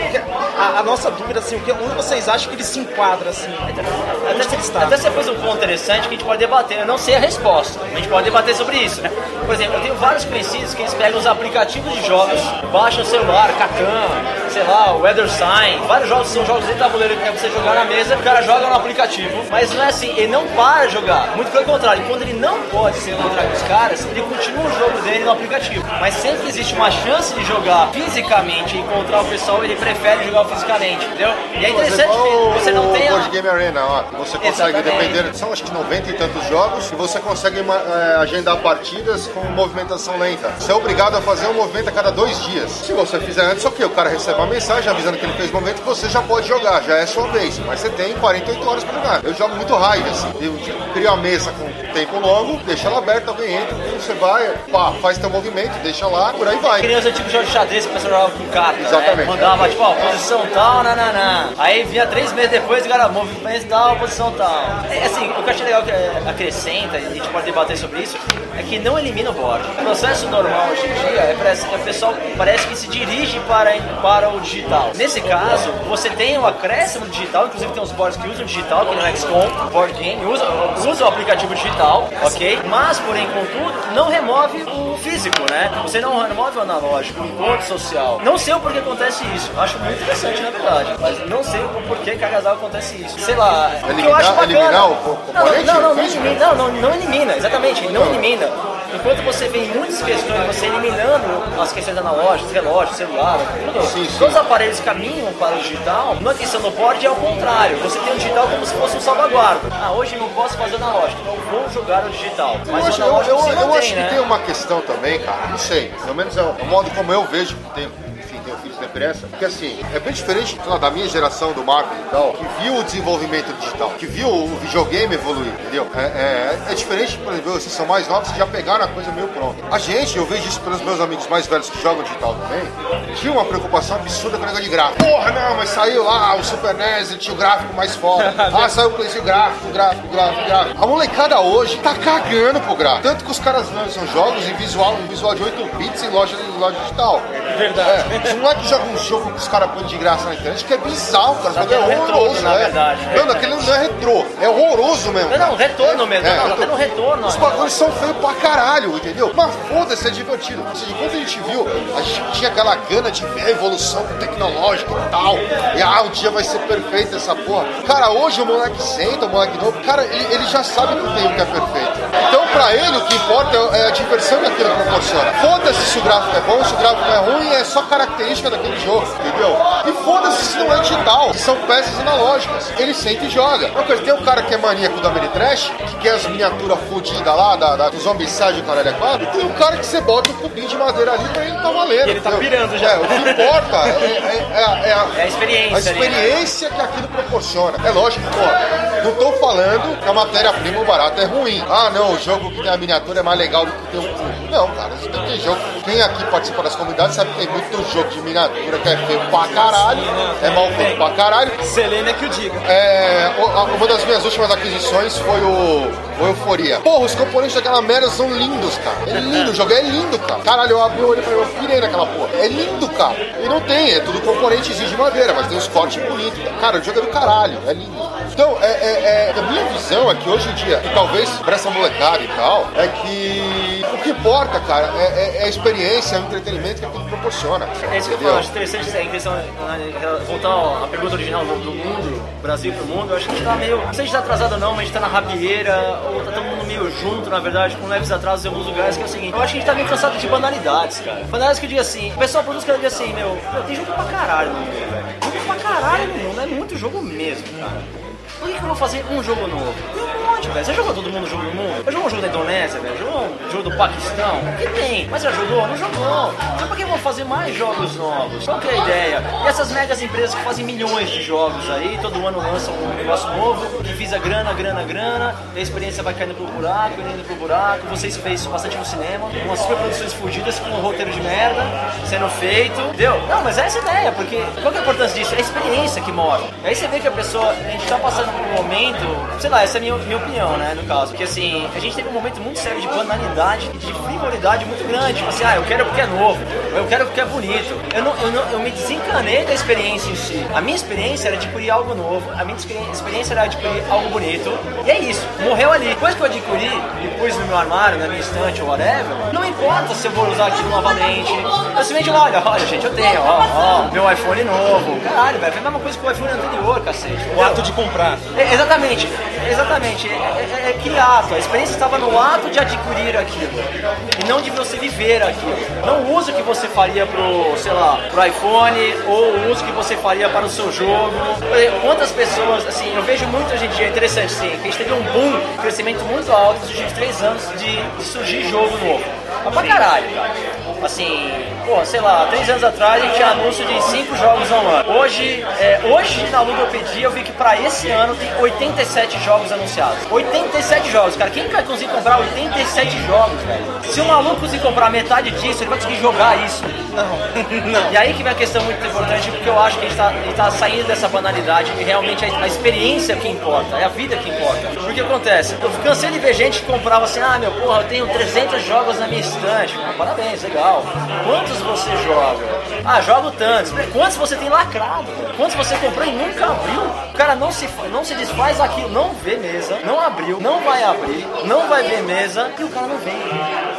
a, a nossa dúvida, assim, o que, onde vocês acham que ele se enquadra, assim? Que ele está? Até você pôs um ponto interessante que a gente pode debater. Eu não sei a resposta. A gente pode debater sobre isso, né? Por exemplo, eu tenho vários conhecidos que eles pegam os aplicativos de jogos, baixam o celular, Catan, sei lá, Weather Sign, vários jogos são jogos de tabuleiro que é você jogar na mesa, o cara joga no aplicativo, mas não é assim, ele não para de jogar. Muito pelo contrário, quando ele não pode se encontrar com os caras, ele continua o jogo dele no aplicativo. Mas sempre existe uma chance de jogar fisicamente e encontrar o pessoal, ele prefere jogar fisicamente, entendeu? E é interessante que você não o tenha. Board Game Arena, ó, você consegue, Exatamente. depender, são acho que 90 e tantos jogos, e você consegue é, agendar partidas com movimentação lenta. Você é obrigado a fazer um movimento a cada dois dias. Se você fizer antes, ok, o cara recebe uma mensagem avisando que ele fez momento que você já pode jogar, já é sua vez. Mas você tem 48 horas pra jogar. Eu jogo muito raid, assim. Eu tipo, crio a mesa com tempo longo, deixa ela aberta, alguém entra, você vai, pá, faz teu movimento, deixa lá, por aí vai. Criança tipo jogo de xadrez que o pessoal jogava com carta. Exatamente. Né? Mandava, tipo, ó, posição tal, nananã. Aí vinha três meses depois, cara, movimento tal, posição tal. É, assim, o que eu achei legal que é, acrescenta, e a gente pode debater sobre isso, é que não elimina o board. O processo normal hoje em dia é, parece, é o pessoal parece que se dirige para, para o digital. Nesse caso, você tem o acréscimo digital, inclusive tem uns boards que usam digital, que no XCOM, board game, usa, usa o aplicativo digital, ok? Mas, porém, contudo, não remove o físico, né? Você não remove o analógico, o encontro social. Não sei o porquê acontece isso. Acho muito interessante, na verdade. Mas não sei o porquê que a Gasal acontece isso. Sei lá. que eu Eliminar- acho bacana. eliminar o não, componente não, não, não, elimina, não, não, não elimina, exatamente, não elimina. Enquanto você vê muitas questões, você eliminando as questões analógicas, relógio, celular, tudo, Sim, sim. todos os aparelhos caminham para o digital, na questão do board é o contrário. Você tem o digital como se fosse um salvaguarda. Ah, hoje não posso fazer analógico, então vou jogar o digital. Eu Mas acho, o eu, analógico eu- eu mantém, acho que né? tem uma questão também, cara, não sei, pelo menos é o, o modo como eu vejo que tem, imprensa, porque assim, é bem diferente lá, da minha geração do Marco e tal, que viu o desenvolvimento digital, que viu o videogame evoluir, entendeu? É, é, é diferente, por exemplo, vocês são mais novos que já pegaram a coisa meio pronta. A gente, eu vejo isso pelos meus amigos mais velhos que jogam digital também, tinha uma preocupação absurda com o negócio de gráfico. Porra, não, mas saiu lá o Super NES, ele tinha o gráfico mais foda. (laughs) Ah, saiu o PlayStation gráfico, gráfico, gráfico, gráfico. A molecada hoje tá cagando pro gráfico. Tanto que os caras lançam jogos em visual, em visual de 8 bits em loja, em loja digital. Verdade. É, os moleques jogam um jogo que os caras põem de graça na internet que é bizarro, cara. Tá Mas é retorno, horroroso, na né? verdade. Não, não, aquele não é retrô. É horroroso mesmo. Não, não, retorno mesmo. É, não, tá retorno. tendo retorno. Os bagulhos são feios pra caralho, entendeu? Mas foda-se, é divertido. Ou seja, quando a gente viu, a gente tinha aquela gana de ver a evolução tecnológica e tal. E ah, um dia vai ser perfeito essa porra. Cara, hoje o moleque senta, o moleque novo, cara, ele, ele já sabe que tem o que é perfeito. Então, pra ele, o que importa é a diversão que aquilo proporciona. Foda-se se o gráfico é bom, se o gráfico é ruim, é só característica daquele jogo, entendeu? E foda-se se não é digital, são peças analógicas. Ele senta e joga. Uma coisa, tem um cara que é maníaco do Ameritrash, que quer as miniaturas fudidas lá, da, da, do Zombicide com a 4, e tem um cara que você bota um cubinho de madeira ali pra ele tá valendo. E ele tá entendeu? pirando já. É, o que importa é, é- é a- é a, É a experiência a ali, né? experiência que aquilo proporciona. É lógico, pô, não tô falando que a matéria-prima barata é ruim. Ah, não, o jogo que tem a miniatura é mais legal do que tem um. Não, cara, tem jogo. Quem aqui participa das comunidades sabe que tem muito jogo de miniatura que é feio pra caralho, é mal feito pra caralho. Selena que o diga. É, uma das minhas últimas aquisições foi o, o Euforia. Porra, os componentes daquela merda são lindos, cara. É lindo, o jogo é lindo, cara. Caralho, eu abri o olho e falei, eu pirei naquela porra. É lindo, cara. E não tem, é tudo componentezinho de madeira, mas tem os cortes bonitos. Cara, o jogo é do caralho, é lindo. Então, é, é- é- a minha visão é que hoje em dia, e talvez pra essa molecada e tal, é que o que importa, cara, é, é- é a experiência, é o entretenimento que aquilo proporciona. É isso que eu falo, acho interessante é, em questão, na- voltar à pergunta original do, do mundo, Brasil pro mundo, eu acho que a gente tá meio, não sei se a gente tá atrasado ou não, mas a gente tá na rabieira, ou tá todo mundo meio junto, na verdade, com leves atrasos em alguns lugares, que é o seguinte, eu acho que a gente tá meio cansado de banalidades, cara. Banalidades que eu digo assim, o pessoal produz cada dia assim, meu, meu, tem jogo pra caralho no mundo, velho. Jogo pra caralho no mundo, é muito jogo mesmo, cara. Por que, que eu vou fazer um jogo novo? Tem um monte, velho. Você jogou todo mundo jogo no mundo? Eu jogou um jogo da Indonésia, velho. Jogou um jogo do Paquistão? O que tem? Mas já jogou? Não jogou. Então por que eu vou fazer mais jogos novos? Qual que é a ideia? E essas megas empresas que fazem milhões de jogos aí, todo ano lançam um negócio novo, que visa grana, grana, grana, e a experiência vai caindo pro buraco, indo pro buraco. Vocês fez bastante no cinema, umas super produções fugidas com um roteiro de merda sendo feito. Entendeu? Não, mas é essa a ideia, porque qual que é a importância disso? É a experiência que mora. Aí você vê que a pessoa, a gente tá passando um momento, sei lá, essa é a minha, minha opinião, né, no caso, que assim, a gente teve um momento muito sério de banalidade de frivolidade muito grande. Tipo assim, ah, eu quero porque é novo, eu quero porque é bonito. Eu, não, eu, não, eu me desencanei da experiência em si. A minha experiência era adquirir algo novo, a minha experi- experiência era adquirir algo bonito, e é isso, morreu ali. Depois que eu adquiri e pus no meu armário, na minha estante ou whatever, não importa se eu vou usar aquilo novamente. Eu simplesmente olha, olha, gente, eu tenho, ó, ó, meu iPhone novo. Caralho, velho, foi a mesma coisa que o iPhone anterior, cacete. O ato de comprar. É, exatamente, exatamente. É, é- é que ato? A experiência estava no ato de adquirir aquilo e não de você viver aquilo. Não o uso que você faria pro, sei lá, pro iPhone ou o uso que você faria para o seu jogo. Quantas pessoas, assim, eu vejo muito hoje em dia, é interessante, sim, que a gente teve um boom, um crescimento muito alto nos últimos três anos de, de surgir jogo novo. Mas pra caralho, cara. assim, pô, sei lá, três anos atrás a gente tinha anúncio de cinco jogos online. Hoje, é, hoje na Ludopedia eu vi que pra esse ano tem 87 jogos anunciados. 87 jogos, cara. Quem vai conseguir comprar 87 jogos, velho? Se um maluco conseguir comprar metade disso, ele vai conseguir jogar isso. Não, (laughs) não. E aí que vem a questão muito importante, porque eu acho que a gente tá, tá saindo dessa banalidade e realmente a, a experiência que importa, é a vida que importa. Porque acontece, eu cansei de ver gente que comprava assim, ah, meu, porra, eu tenho 300 jogos na minha estante. Parabéns, legal. Quantos você joga? Ah, jogo tantos. Quantos você tem lacrado? Quantos você comprou e nunca abriu? O cara não se, não se desfaz aquilo, não vê mesa, não abriu, não vai abrir, não vai ver mesa e o cara não vem.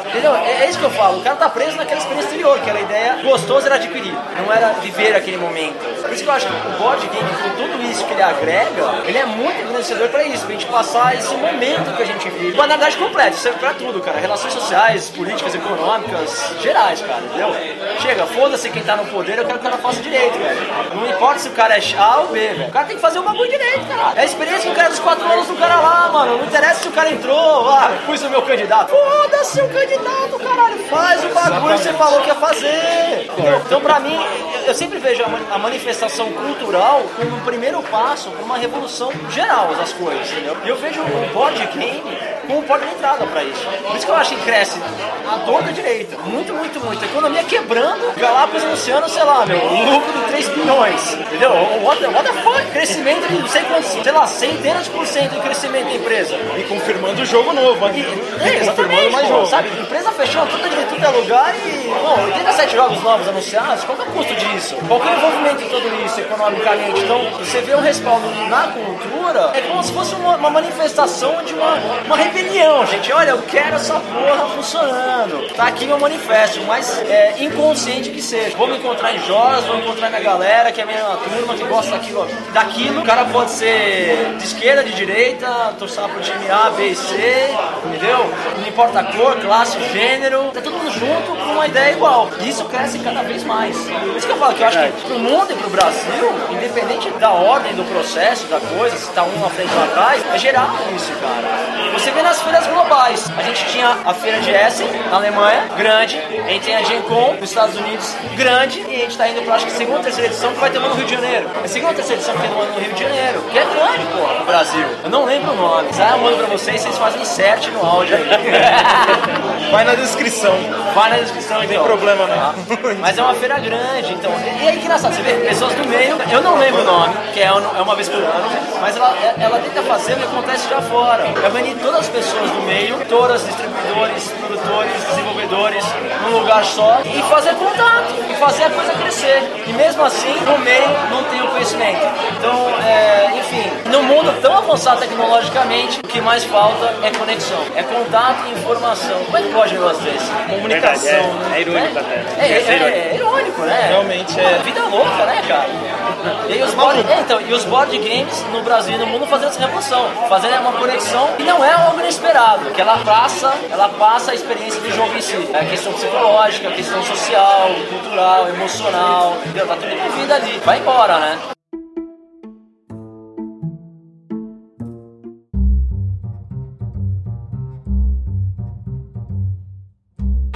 Entendeu? É, é isso que eu falo. O cara tá preso naquela experiência anterior, que era a ideia gostosa era adquirir, não era viver aquele momento. Por isso que eu acho que o board game, com tudo isso que ele agrega, ele é muito engrandecedor pra isso, pra gente passar esse momento que a gente vive. Banalidade completa, serve pra tudo, cara. Relações sociais, políticas, econômicas, gerais, cara, entendeu? Chega, foda-se quem tá no poder, eu quero que o cara faça direito, velho. Não importa se o cara é A ou B, velho. O cara tem que fazer o bagulho direito, cara. É a experiência que o cara dos quatro anos do cara lá, mano. Não interessa se o cara entrou, ah, pus o meu candidato. Foda-se o candidato, caralho. Faz o bagulho que você falou que ia fazer. Então, pra mim, eu sempre vejo a ma- a manifestação cultural como um primeiro passo para uma revolução geral das coisas, entendeu? E eu vejo o board game como porta de entrada pra isso. Por isso que eu acho que cresce a torta direita. Muito, muito, muito. A economia quebrando, Galápagos anunciando, sei lá, meu, lucro de 3 bilhões. Entendeu? What the, what the fuck? Crescimento de não sei quantos, sei lá, centenas de por cento de crescimento da empresa. E confirmando o jogo novo aqui. É, E confirmando mais pô, jogo. sabe? Empresa fechou tudo de tudo é lugar e, bom, 87 jogos novos anunciados, qual é o custo disso? Qual é o envolvimento em tudo isso economicamente? Então, você vê um respaldo na cultura, é como se fosse uma, uma manifestação de uma, uma rebelião, gente. Olha, eu quero essa porra funcionando. Tá aqui meu manifesto, mas é, inconsciente que seja. Vou me encontrar em jogos, vou encontrar minha galera, que é minha turma, que gosta daquilo. daquilo. O cara pode ser de esquerda, de direita, torcer pro time A, B e C, entendeu? Não importa a cor, classe, gênero, tá todo mundo junto com uma ideia igual. E isso cresce cada vez mais. Por isso que eu falo que eu acho que pro mundo e pro Brasil, independente da ordem do processo, da coisa, se tá um na frente ou atrás, é geral isso, cara. Você vê nas feiras globais. A gente tinha a feira de Essen, na Alemanha, grande. A gente tem a Gen Con, nos Estados Unidos, grande. E a gente tá indo pra, acho que, segunda ou terceira edição, que vai ter uma no Rio de Janeiro. É a segunda ou terceira edição que tem uma no Rio de Janeiro. Que é grande, pô, no Brasil. Eu não lembro o nome. Ah, eu mando pra vocês, vocês fazem insert no áudio aí. (laughs) Vai na descrição. Vai na descrição, Não tem então. problema não. Mas é uma feira grande, então. E é engraçado, você vê pessoas do meio, eu não lembro o nome, que é é uma vez por ano, mas ela, ela tenta fazer o que acontece já fora. É reunir todas as pessoas do meio, todas, distribuidores, produtores, desenvolvedores, num lugar só, e fazer contato, e fazer a coisa crescer. E mesmo assim, no meio não tem o conhecimento. Então, é, enfim, num mundo tão avançado tecnologicamente, o que mais falta é conexão, é contato e informação. Como é que pode um negócio desse? Comunicação. Verdade, né? é, é irônico até. É, é, é, é irônico, né? Realmente é. Vida louca, né, cara? E os board, é, então, e os board games no Brasil e no mundo fazendo essa revolução, fazendo uma conexão que não é algo inesperado, que ela passa, ela passa a experiência do jogo em si. É questão psicológica, questão social, cultural, emocional, entendeu? Tá tudo envolvido ali. Vai embora, né?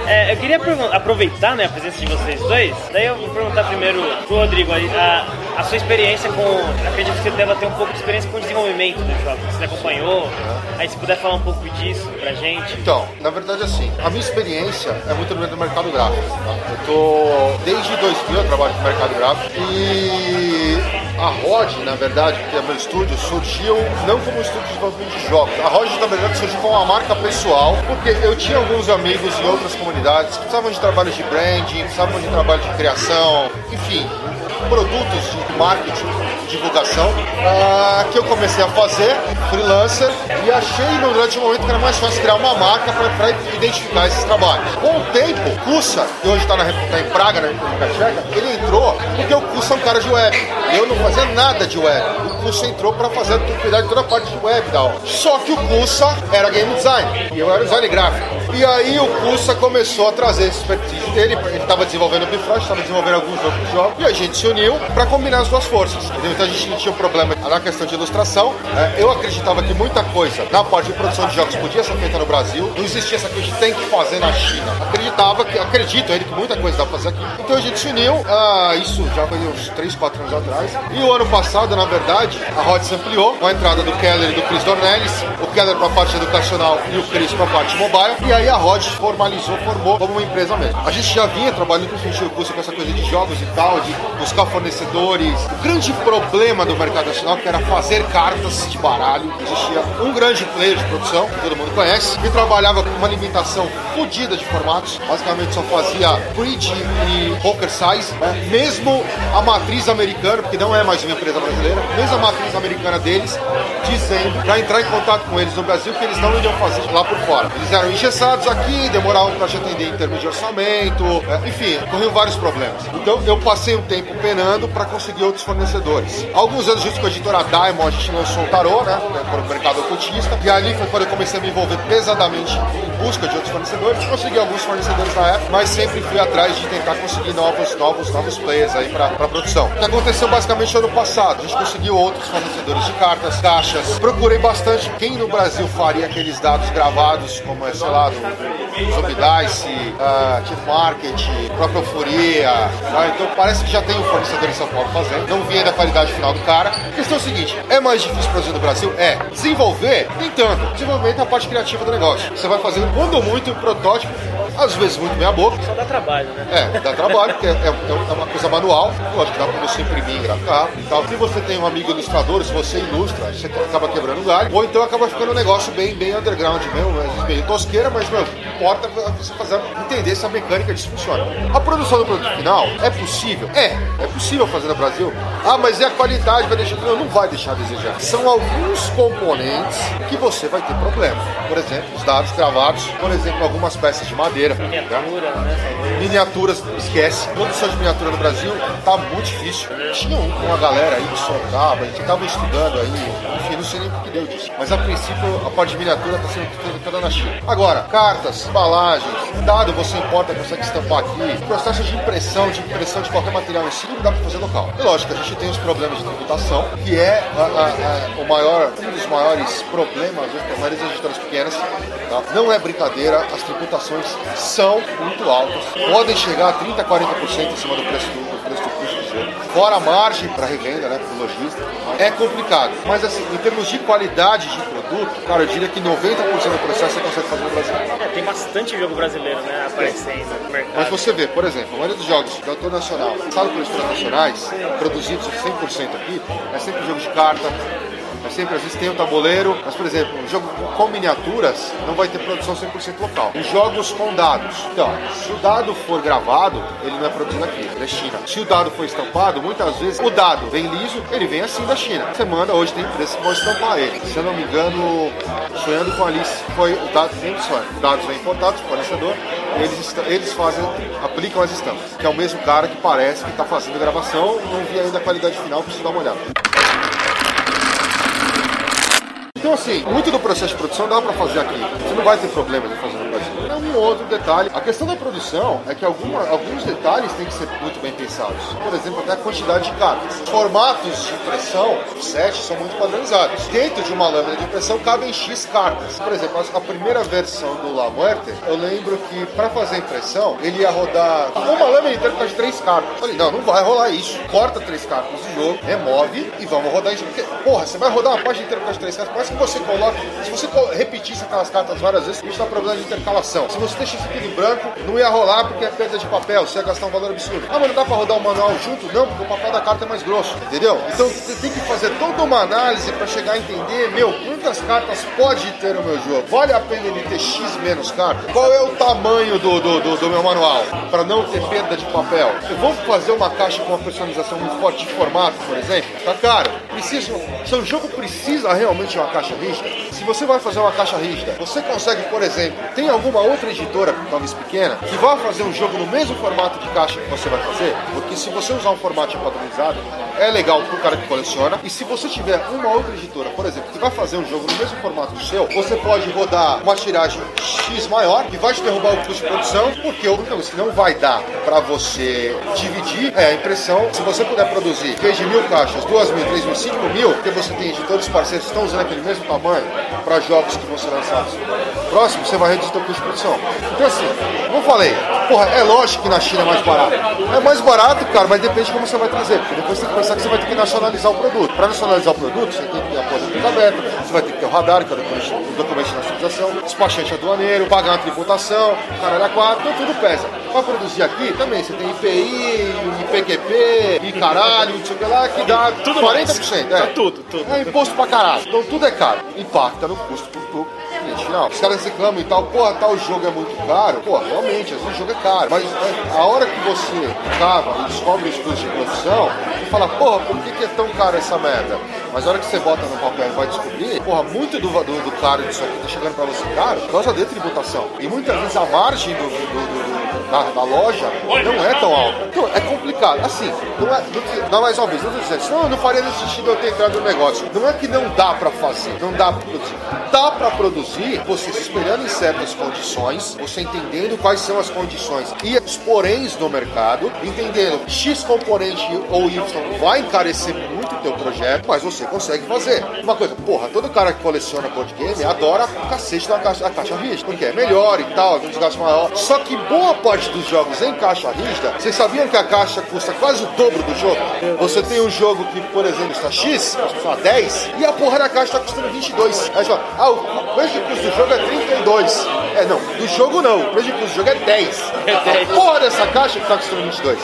É, eu queria aproveitar né, a presença de vocês dois, daí eu vou perguntar primeiro pro Rodrigo a, a sua experiência com. Acredito que você deva ter um pouco de experiência com o desenvolvimento dos jogos. Você acompanhou? Aí se puder falar um pouco disso pra gente. Então, na verdade, assim, a minha experiência é muito dentro do mercado gráfico. Tá? Eu tô desde 2000 eu trabalho com mercado gráfico e a ROD, na verdade, que é meu estúdio, surgiu não como um estúdio de desenvolvimento de jogos. A ROD, na verdade, surgiu como uma marca pessoal, porque eu tinha alguns amigos em outras comunidades que precisavam de trabalho de branding, precisavam de trabalho de criação, enfim, produtos de marketing, divulgação, ah, que eu comecei a fazer, freelancer, e achei durante um momento que era mais fácil criar uma marca para identificar esses trabalhos. Com o tempo, Kusa, que hoje está em Praga, na República Tcheca, ele entrou porque o Kusa é um cara de web. Eu não fazia nada de web. Cussa entrou para fazer cuidar de toda a parte de web da hora. Só que o Cussa era game design e eu era design gráfico. E aí o Cussa começou a trazer esse expertise dele, ele estava desenvolvendo o Bifrost, estava desenvolvendo alguns outros jogos, e a gente se uniu para combinar as duas forças. Entendeu? Então a gente tinha um problema na questão de ilustração. né? Eu acreditava que muita coisa na parte de produção de jogos podia ser feita no Brasil, não existia essa coisa de tem que fazer na China. Acreditava que, acredito ainda que muita coisa dá pra fazer aqui. Então a gente se uniu, ah, isso já foi uns 3, 4 anos atrás. E o ano passado, na verdade, a Rod se ampliou com a entrada do Keller e do Chris Dornelles, o Keller para a parte educacional e o Chris para a parte mobile. E aí a Rod formalizou, formou como uma empresa mesmo. A gente já vinha trabalhando com o curso com essa coisa de jogos e tal, de buscar fornecedores. O grande problema do mercado nacional que era fazer cartas de baralho. Existia um grande player de produção, que todo mundo conhece, que trabalhava com uma limitação fodida de formatos. Basicamente só fazia bridge e poker size. né? Mesmo a matriz americana, porque não é mais uma empresa brasileira, mesmo a matriz americana deles, dizendo para entrar em contato com eles no Brasil que eles não iriam fazer lá por fora. Eles eram engessados aqui, demoravam para te atender em termos de orçamento, é, enfim, corriam vários problemas. Então eu passei um tempo penando para conseguir outros fornecedores. Alguns anos junto com a editora Diamond, a gente lançou o Tarô, né, para o mercado ocultista, e ali foi quando eu comecei a me envolver pesadamente em busca de outros fornecedores. Consegui alguns fornecedores na época, mas sempre fui atrás de tentar conseguir novos, novos, novos players aí para produção. O que aconteceu basicamente ano passado? A gente conseguiu outros fornecedores de cartas, caixas. Procurei bastante quem no Brasil faria aqueles dados gravados, como é, sei lá, do Subdice, uh, Chief Market, própria Euforia. tá? Então parece que já tem um fornecedor em São Paulo fazendo. Não vi ainda a qualidade final do cara. A questão é o seguinte: é mais difícil produzir no Brasil? É. Desenvolver? Nem tanto. Desenvolvimento é a parte criativa do negócio. Você vai fazendo, quando muito, um protótipo, às vezes muito meia boca. Só dá trabalho, né? É, dá trabalho, porque é, é- é uma coisa manual. Lógico, dá pra você imprimir, graficar e tal. Se você tem um amigo ilustrador, se você ilustra, você acaba quebrando galho. Ou então acaba ficando um negócio bem, bem underground mesmo, vezes meio tosqueira, mas, meu, importa você fazer entender se a mecânica disso funciona. A produção do produto final é possível? É, é possível fazer no Brasil. Ah, mas e a qualidade vai deixar. Não, não vai deixar a desejar. São alguns componentes que você vai ter problema. Por exemplo, os dados gravados, por exemplo, algumas peças de madeira. né? Miniatura, né? Miniaturas, esquece. Produção de miniatura no Brasil tá muito difícil. Tinha um, uma galera aí de Sorocaba, a gente tava estudando aí, enfim, não sei nem o que deu disso. Mas a princípio a parte de miniatura tá sendo toda na China. Agora, cartas, embalagens, dado você importa, consegue estampar aqui, processo de impressão, de impressão de qualquer material em si, não dá pra fazer local. E lógico, a gente tem os problemas de tributação, que é a- a- a- o maior, um dos maiores problemas para a maioria das editoras pequenas. tá? Não é brincadeira, as tributações são muito altas, podem chegar a 30, 40% em cima do preço do, do preço do. Fora a margem para revenda, né, para o lojista, é complicado. Mas assim, em termos de qualidade de produto, cara, eu diria que 90% do processo você consegue fazer no Brasil. É, tem bastante jogo brasileiro, né? Aparecendo no mercado. Mas você vê, por exemplo, a maioria dos jogos de autor nacional, lançados por editoras nacionais, produzidos 100% aqui, é sempre jogo de carta, é sempre, às vezes tem o tabuleiro, mas, por exemplo, um jogo com miniaturas não vai ter produção 100% local. Em jogos com dados, então, se o dado for gravado, ele não é produzido aqui, ele é China. Se o dado for estampado, muitas vezes o dado vem liso, ele vem assim da China. Você manda, hoje tem empresas que vão estampar ele. Se eu não me engano, Sonhando com Alice, foi o dado, sempre sonho. Os dados vêm importados do fornecedor, e eles, eles fazem, aplicam as estampas. Que é o mesmo cara que parece que está fazendo gravação, não vi ainda a qualidade final, preciso dar uma olhada. Então, assim, muito do processo de produção dá pra fazer aqui. Você não vai ter problema de fazer outro detalhe. A questão da produção é que alguma- alguns detalhes têm que ser muito bem pensados. Por exemplo, até a quantidade de cartas. Os formatos de impressão, set, são muito padronizados. Dentro de uma lâmina de impressão cabem X cartas. Por exemplo, a primeira versão do La Muerte, eu lembro que pra fazer impressão, ele ia rodar uma lâmina inteira de três cartas. Eu falei, não, não vai rolar isso. Corta três cartas do jogo, remove e vamos rodar isso. Porque, porra, você vai rodar uma página inteira causa de três cartas. Parece que você coloca. Se você repetisse aquelas cartas várias vezes, isso dá problema de intercalação. Se você deixa isso em branco, não ia rolar porque é perda de papel, você ia gastar um valor absurdo. Ah, mas não dá pra rodar o manual junto? Não, porque o papel da carta é mais grosso, entendeu? Então você tem que fazer toda uma análise pra chegar a entender, meu, quantas cartas pode ter no meu jogo? Vale a pena ele ter X menos cartas? Qual é o tamanho do, do, do, do meu manual? Pra não ter perda de papel. Eu vou fazer uma caixa com uma personalização muito forte de formato, por exemplo? Tá caro. Precisa, seu jogo precisa realmente de uma caixa rígida? Se você vai fazer uma caixa rígida, você consegue, por exemplo, tem alguma outra editora, talvez pequena, que vai fazer um jogo no mesmo formato de caixa que você vai fazer? Porque se você usar um formato padronizado, é legal pro cara que coleciona. E se você tiver uma outra editora, por exemplo, que vai fazer um jogo no mesmo formato do seu, você pode rodar uma tiragem X maior e vai te derrubar o custo de produção, porque então, se não vai dar para você dividir é, a impressão. Se você puder produzir, em vez de mil caixas, duas mil, três mil, cinco mil, porque você tem editores parceiros que estão usando aquele mesmo tamanho para jogos que vão ser lançados próximo, você vai reduzir o custo de produção. Então assim, como eu falei, porra, é lógico que na China é mais barato. É mais barato, cara, mas depende de como você vai trazer, porque depois você tem que pensar que você vai ter que nacionalizar o produto. Para nacionalizar o produto, você tem que ter a porta aberta, você vai ter que ter o radar, que é o documento, de nacionalização, despachante aduaneiro, pagar a tributação, caralho a quatro, então tudo pesa. Para produzir aqui também, você tem IPI, IPQP, e caralho, não sei o que lá, que dá Tudo 40%. mais. É. Tá tudo, tudo. É imposto pra caralho. Então tudo é caro. Impacta no custo pro, pro Os caras reclamam e tal, porra, tal jogo é muito caro. Pô, realmente, o jogo é caro. Mas é, a hora que você cava e descobre os custos de produção, você fala, porra, por que, que é tão caro essa merda? Mas a hora que você bota no papel e vai descobrir, porra, muito do, do, do caro disso aqui tá chegando pra você caro por causa de tributação. E muitas vezes a margem do- do- do- da, da loja não é tão alta. Então é complicado. Assim, não é. Não, não mais uma vez, não dizendo, não, faria nesse sentido eu ter entrado no negócio. Não é que não dá pra fazer, não dá pra produzir. Dá pra produzir você se espelhando em certas condições, você entendendo quais são as condições e os poréns no mercado, entendendo X componente ou Y vai encarecer muito o teu projeto, mas você consegue fazer. Uma coisa, porra, todo cara que coleciona board game adora o cacete da caixa, da caixa rígida, porque é melhor e tal, tem um desgaste maior. Só que boa parte dos jogos em caixa rígida, vocês sabiam que a caixa custa quase o dobro do jogo? Você tem um jogo que, por exemplo, está X, custa 10, e a porra da caixa está custando 22. Aí você fala, ah, o preço de custo do jogo é 32. É, não, do jogo não, o preço de custo do jogo é 10. É 10. A porra dessa caixa que tá custando 22.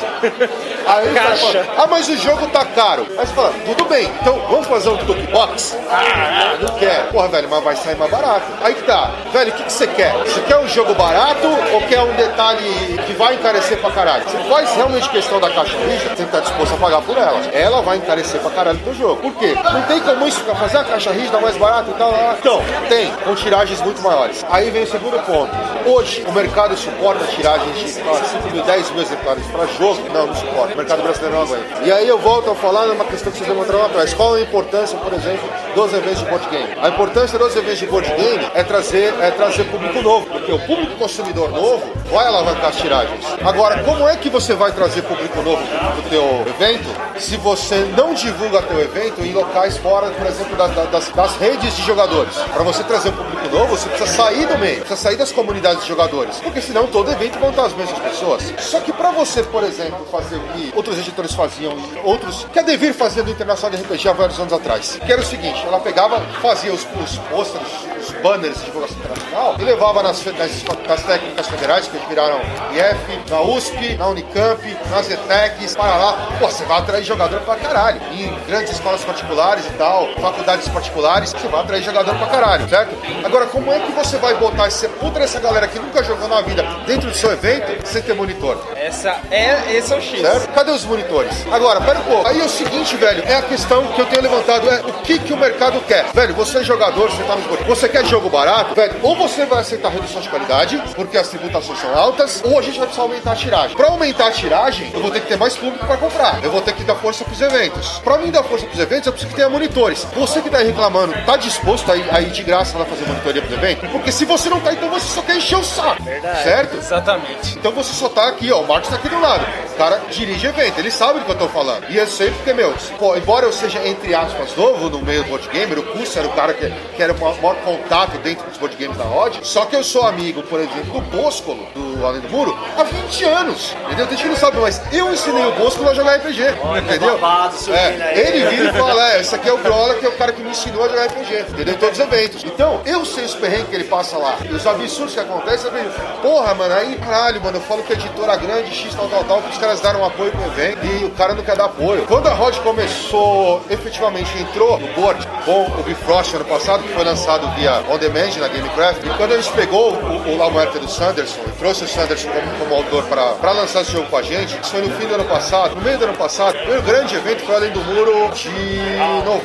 Aí Caixa. fala, ah, mas o jogo tá caro. Aí você fala, tudo bem, então vamos fazer um Tuki Box? Ah, não quer. Porra, velho, mas vai sair mais barato. Aí que tá. Velho, o que, que você quer? Você quer um jogo barato ou quer um detalhe que vai encarecer pra caralho? Você faz realmente questão da caixa rígida, você estar disposto a pagar por ela. Ela vai encarecer pra caralho o teu jogo. Por quê? Não tem como isso ficar fazer a caixa rígida mais barata e tal. lá. Então, tem, com tiragens muito maiores. Aí vem o segundo ponto. Hoje, o mercado suporta tiragens de ó, 5 mil, 10 mil exemplares para jogo? Não, não suporta. O mercado brasileiro não aguenta. E aí eu volto a falar numa questão que vocês demonstraram lá atrás. Qual a importância, por exemplo, dos eventos de board game? A importância dos eventos de board game é trazer, é trazer público novo. Porque o público consumidor novo vai alavancar as tiragens. Agora, como é que você vai trazer público novo para o teu evento se você não divulga teu evento em locais fora, por exemplo, da- da- das, das redes de jogadores? Para você trazer um público novo, você precisa sair do meio, precisa sair das comunidades de jogadores. Porque senão todo evento vão estar as mesmas pessoas. Só que para você, por exemplo, fazer o que outros editores faziam e outros que a Devir fazia do Internacional de RPG há vários anos atrás, que era o seguinte, ela pegava, fazia os, os posters, os banners de divulgação internacional e levava nas, nas, nas técnicas federais que viraram IF, na USP, na Unicamp, nas ETECs, para lá. Pô, você vai atrair jogador pra caralho. Em grandes escolas particulares e tal, faculdades particulares, você vai atrair jogador pra caralho, certo? Agora, como é que você vai botar esse puta dessa galera que nunca jogou na vida dentro do seu evento sem ter monitor? Essa é, esse é o X. Certo? Cadê os monitores? Agora, pera um pouco. Aí é o seguinte, velho, é a questão que eu tenho levantado, é o que, que o mercado quer. Velho, você é jogador, você tá board. Você quer jogo barato? Velho, ou você vai aceitar redução de qualidade, porque as tributações são altas, ou a gente vai precisar aumentar a tiragem. Pra aumentar a tiragem, eu vou ter que ter mais público pra comprar. Eu vou ter que dar força pros eventos. Pra mim dar força pros eventos, eu preciso que tenha monitores. Você que tá aí reclamando, tá disposto a ir, a ir de graça lá fazer monitoria pros eventos? Porque se você não tá, então você só quer encher o saco. Verdade. Certo? Exatamente. Então você só tá aqui, ó. O Marcos tá aqui do lado. O cara dirige evento, ele sabe do que eu tô falando. E eu sei porque, meu, embora eu seja, entre aspas, novo no meio do board gamer, o Cusso era o cara que, que era o maior, maior dentro dos board games da Odd. Só que eu sou amigo, por exemplo, do Boscolo, do Além do Muro, há 20 anos. Entendeu? Tem gente que não sabe, mas eu ensinei o Boscolo a jogar RPG. entendeu? babado surgindo É, ele vira e fala, é, esse aqui é o Grola, que é o cara que me ensinou a jogar RPG, entendeu? Em todos os eventos. Então, eu sei os perrengues que ele passa lá. E os absurdos que acontecem, eu vejo, porra, mano, aí, caralho, mano, eu falo que a editora grande, X, tal, tal, tal, que os caras deram apoio pro evento e o cara não quer dar apoio. Quando a Rod começou, efetivamente entrou no board com o Bifrost ano passado, que foi lançado via On Demand na Gamecraft, e quando a gente pegou o, o La Muerte do Sanderson e trouxe o Sanderson como, como autor para lançar esse jogo com a gente, isso foi no fim do ano passado. No meio do ano passado, primeiro grande evento foi além do muro de novo.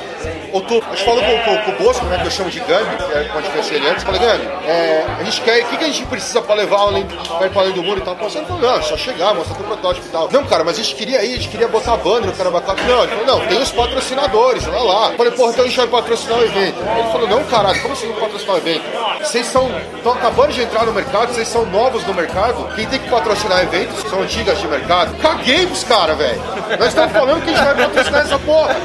Outubro. A gente falou com, com, com o Bosco, né, que eu chamo de Gambi, que é quando a gente conheceu ele antes. Falei, Gambi, é, a gente quer, o que, que a gente precisa pra levar além, pra ir pra além do muro e tal? Pô, Você falou, não, só chegar, mostrar teu protótipo e tal. Não, cara, mas a gente queria ir, a gente queria botar a banner no Caramba Não, ele falou, não, tem os patrocinadores, lá. Eu falei, porra, então a gente vai patrocinar o evento. Ele falou, não, caralho, como assim não patrocinar o evento? Vocês são, estão acabando de entrar no mercado, vocês são novos no mercado, quem tem que patrocinar eventos são antigas de mercado. Caguei pros caras, velho. Nós estamos falando que a gente vai patrocinar essa porra.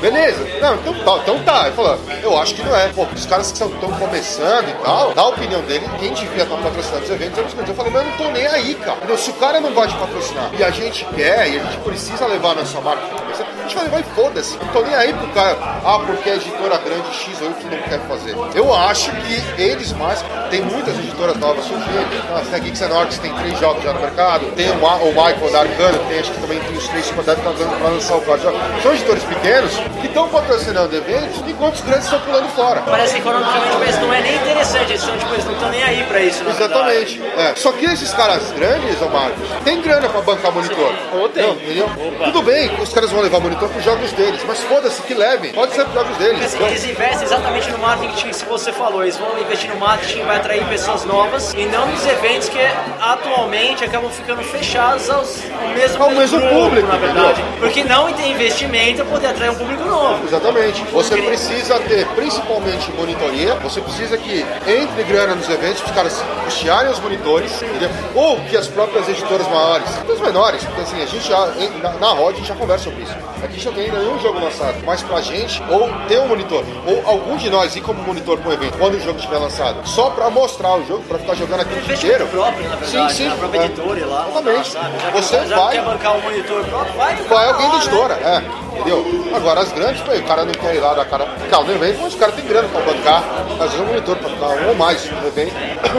Beleza? Não, então tá, então tá. Ele falou, eu acho que não é. Pô, os caras que estão começando e tal, dá a opinião dele, quem devia estar patrocinando os eventos, eu, eu falei, mas eu não tô nem aí, cara. Se o cara não vai te patrocinar e a gente quer, e a gente precisa levar a nossa marca a gente vai levar e foda-se. Não tô nem aí pro cara, ah, porque a editora grande X ou Y não quer fazer. Eu acho que eles mais, tem muitas editoras novas surgindo. Ah, tem a Geeks and Orcs, tem três jogos já no mercado, tem o, Ma o Michael da Arcana, tem acho que também tem os três que devem estar dando pra lançar o código. São editores pequenos que estão patrocinando eventos enquanto os grandes estão pulando fora. Parece que economicamente mas não é nem interessante, eles, são, tipo, eles não estão nem aí pra isso. Exatamente. É. Só que esses caras grandes, ô Marcos, tem grana pra bancar monitor. Ou tem. Não, entendeu? Tudo bem, os caras vão levar monitor pros jogos deles, mas foda-se que levem. Pode ser pros jogos deles. Eles investem exatamente no marketing que você falou. Eles vão investir no marketing, vai atrair pessoas novas e não nos eventos que atualmente acabam ficando fechados aos, ao mesmo, Ao mesmo grupo, público, na verdade. Porque não tem investimento para poder atrair um público novo. Exatamente. Você precisa ter, principalmente monitoria, você precisa que entre grana nos eventos, os caras custearem os monitores, entendeu? Ou que as próprias editoras maiores, as menores, porque assim, a gente já, na, na roda, a gente já conversa sobre isso. Aqui não tem nenhum jogo lançado, mas pra gente, ou ter um monitor, ou algum de nós ir como monitor pro evento, quando o jogo estiver lançado, só pra mostrar o jogo, pra ficar jogando aqui o dia inteiro. Próprio, na verdade. Sim, sim. né? A própria é. editora lá. Exatamente. Já Você já vai- quer bancar um monitor próprio, vai. Vai alguém lá, da né? editora, é. Entendeu? Agora as grandes, pô, o cara não quer ir lá da cara. Cara, no evento, mas o cara tem grana pra bancar, às vezes um monitor pra ficar um ou mais no (coughs) evento,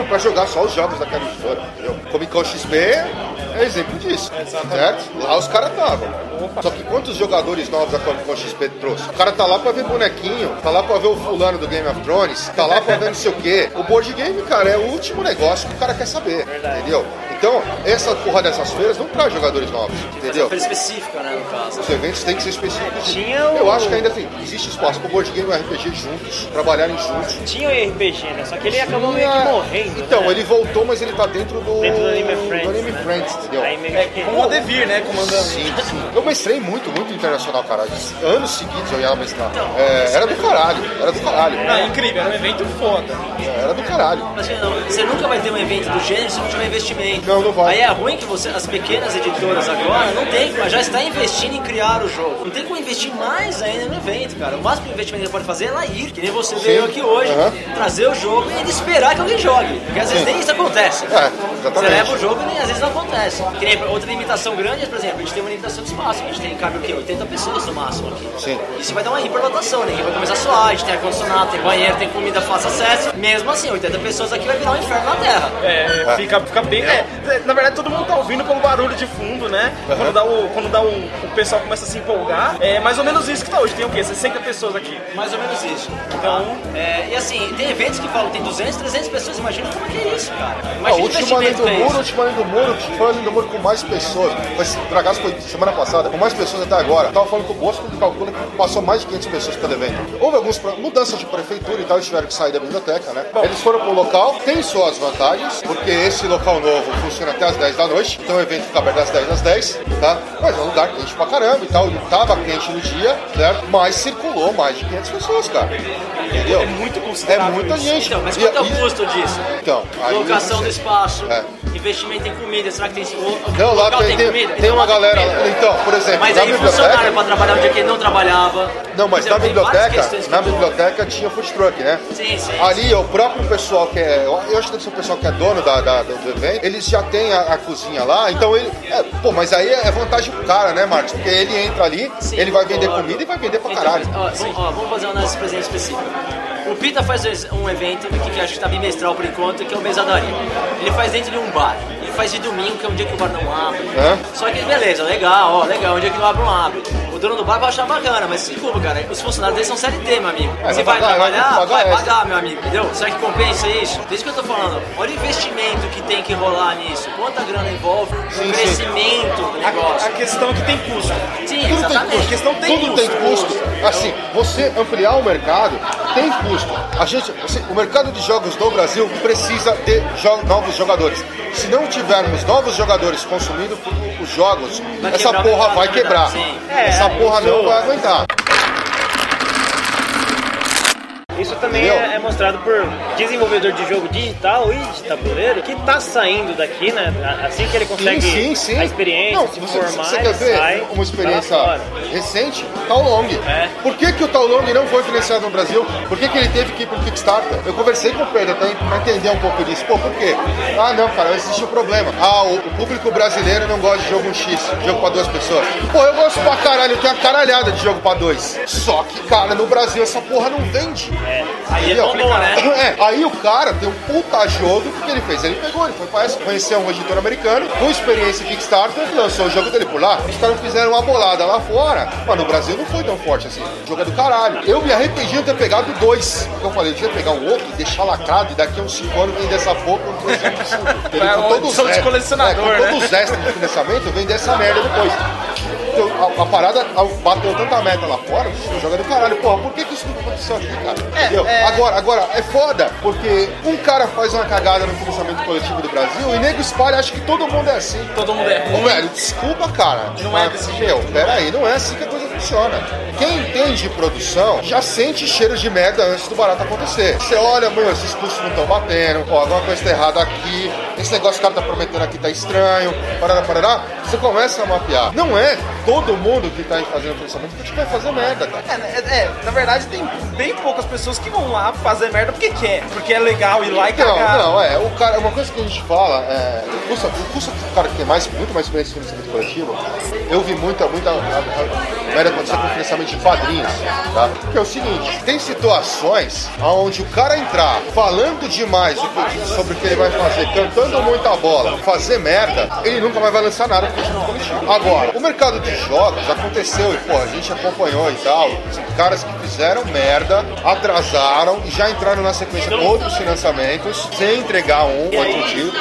pra jogar só os jogos daquela editora, entendeu? Comic Con XP é exemplo disso, certo? Lá os caras estavam. Só que quantos jogadores novos a Comic Con XP trouxe? O cara tá lá pra ver bonequinho, tá lá pra ver o fulano do Game of Thrones, tá lá pra ver não sei o quê. O board game, cara, é o último negócio que o cara quer saber, entendeu? Então, essa porra dessas feiras não traz jogadores novos, entendeu? Feira específica, né, no caso. Os eventos têm que ser específicos. Tinha Eu o- acho que ainda tem, existe espaço para o board game e o RPG juntos, trabalharem juntos. Tinha o RPG, né? Só que ele acabou meio que Tinha- morrendo. Então, né? ele voltou, mas ele tá dentro do. Dentro do Anime Friends, do Anime né? Friends, entendeu? Aí meio É, que- como o Devir, né? Comandando. Sim, sim. Eu mestrei muito, muito internacional, caralho. Anos seguidos eu ia mestrar. É, era do caralho, era do caralho. Não, é incrível, era um evento foda. É, Era do caralho. Mas não, você nunca vai ter um evento do gênero se não tiver investimento. Não, não vai. Aí é ruim que você, as pequenas editoras agora não tem, mas já está investindo em criar o jogo. Não tem como investir mais ainda no evento, cara. O máximo que o investimento ele pode fazer é lá ir, que nem você veio aqui hoje, Aham. trazer o jogo e ele esperar que alguém jogue. Porque às vezes Sim. nem isso acontece. É, Você leva o jogo e nem às vezes não acontece. Que nem outra limitação grande é, por exemplo, a gente tem uma limitação de espaço. A gente tem, cabe o quê? 80 pessoas no máximo aqui. Sim. Isso vai dar uma hiperlotação, ninguém vai começar a suar, a gente tem ar-condicionado, tem banheiro, tem comida fácil acesso. Mesmo assim, 80 pessoas aqui vai virar um inferno na Terra. É, fica, fica bem. É, na verdade, todo mundo tá ouvindo pelo barulho de fundo, né? Quando dá, o, quando dá o, o pessoal começa a se empolgar. É mais ou menos isso que tá hoje. Tem o quê? 60 pessoas aqui. Mais ou menos isso. Então, é, e assim, tem eventos que falam que tem 200, 300 pessoas, imagina como é que é isso, cara. Imagina o último além do muro, o último além do muro, foi além do muro com mais pessoas. Mas Dragaço foi semana passada, com mais pessoas até agora. Eu tava falando com o Bosco, calcula que passou mais de 500 pessoas pelo evento. Houve algumas mudanças de prefeitura e tal, eles tiveram que sair da biblioteca, né? Eles foram pro local, tem suas vantagens, porque esse local novo funciona até as 10 da noite, então o evento fica aberto das 10 às 10, tá? Mas é um lugar quente pra caramba e tal, e tava quente no dia, certo? Mas circulou mais de 500 pessoas, cara. Entendeu? É muito É considerável. muita isso. gente. Então, mas quanto é o custo disso? Então, aí Locação do espaço, É. investimento em comida, será que tem... O, o Não, lá tem, tem, comida? tem Então, uma tem galera. comida. Então, por exemplo, Mas na aí funcionário biblioteca. pra trabalhar um dia que ele não trabalhava. Não, mas na? Tem biblioteca, na biblioteca tinha food truck, né? Sim, sim. Ali, o próprio pessoal que é. Eu acho que deve ser o pessoal que é dono da, da- do evento, eles já têm a, a cozinha lá, então ele. é, pô, mas aí é vantagem pro cara, né, Marcos? Porque ele entra ali, Sim, ele vai vender concordo. comida e vai vender pra Então, caralho. ó, vamos, ó, vamos fazer uma análise específica. O Pita faz um evento que, que acho que está bimestral por enquanto, que é o Mesadaria. Ele faz dentro de um bar. Faz de domingo, que é um dia que o bar não abre. Hã? Só que beleza, legal, ó, legal, um dia que não abre, não abre. O dono do bar vai achar bacana, mas desculpa, cara, os funcionários dele são CLT, meu amigo. É, se vai vai, pagar, vai trabalhar, pagar vai extra. pagar, meu amigo, entendeu? Será que compensa isso? Por isso que eu tô falando, olha o investimento que tem que rolar nisso. Quanta grana envolve Sim, sim. crescimento do A, negócio. a questão é que tem custo. Sim, Tudo tem exatamente. custo. questão tem Tudo tem custo. custo. Assim, você ampliar o mercado tem custo. A gente, você- o mercado de jogos do Brasil precisa de jo- novos jogadores. Se não tivermos novos jogadores consumindo os jogos, Vai essa porra vai de quebrar. sim. É, essa porra não vai aguentar. Isso também é, é mostrado por desenvolvedor de jogo digital e de tabuleiro que tá saindo daqui, né? Assim que ele consegue sim, sim, sim. a experiência, Não, se você, formar, você quer ver sai, uma experiência lá fora. recente? Tal Long. É. Por que, que o Tal Long não foi financiado no Brasil? Por que, que ele teve que ir pro Kickstarter? Eu conversei com o Pedro até pra entender um pouco disso. Pô, por quê? Ah, não, cara, existe um problema. Ah, o, o público brasileiro não gosta de jogo 1x, jogo pra duas pessoas. Pô, eu gosto pra caralho, eu tenho uma caralhada de jogo pra dois. Só que, cara, no Brasil essa porra não vende. Aí é complicado, né? (coughs) É, aí o cara tem um puta jogo, o que, ele fez? Ele pegou, ele foi pra essa, conheceu um editor americano, com experiência em Kickstarter, lançou o jogo dele por lá. Os caras fizeram uma bolada lá fora. Mas no Brasil não foi tão forte assim. O jogo é do caralho. Eu me arrependi de ter pegado dois. Porque eu falei, eu tinha que pegar um outro e deixar lacrado e daqui a uns 5 anos vender essa porra por um preço absurdo. Entendeu? É Com todos os de colecionador, é, com né? todos os extras de financiamento, vender essa merda depois. A, a parada bateu tanta meta lá fora, é do caralho. Porra, por que, que isso não aconteceu aqui, cara? É, Entendeu? é. Agora, agora, é foda, porque um cara faz uma cagada no financiamento coletivo do Brasil e nego espalha, acha que todo mundo é assim. Todo mundo é Ô, ruim. velho, desculpa, cara. Não é Mas, desse Meu, peraí, não é assim que a coisa funciona. Quem entende de produção já sente cheiro de merda antes do barato acontecer. Você olha, meu, esses custos não estão batendo, ó, alguma coisa tá errada aqui, esse negócio que o cara tá prometendo aqui tá estranho, parará, parará. Você começa a mapear. Não é todo mundo que tá fazendo financiamento que a gente vai fazer merda, cara. É, né, é, na verdade tem bem poucas pessoas que vão lá fazer merda porque quer, porque é legal ir lá e cagar. Não, não, é. O cara, uma coisa que a gente fala, é, o custo, o custo do cara que tem mais, muito mais experiência em financiamento coletivo, eu vi muita, muita a- a- merda acontecer com financiamento de tá? Que é o seguinte, tem situações onde o cara entrar falando demais sobre o que ele vai fazer, cantando muita bola, fazer merda, ele nunca mais vai lançar nada com financiamento coletivo. Agora, o mercado de jogos aconteceu e, pô, a gente acompanhou e tal, caras que fizeram merda, atrasaram e já entraram na sequência com outros financiamentos, sem entregar um, outro tio,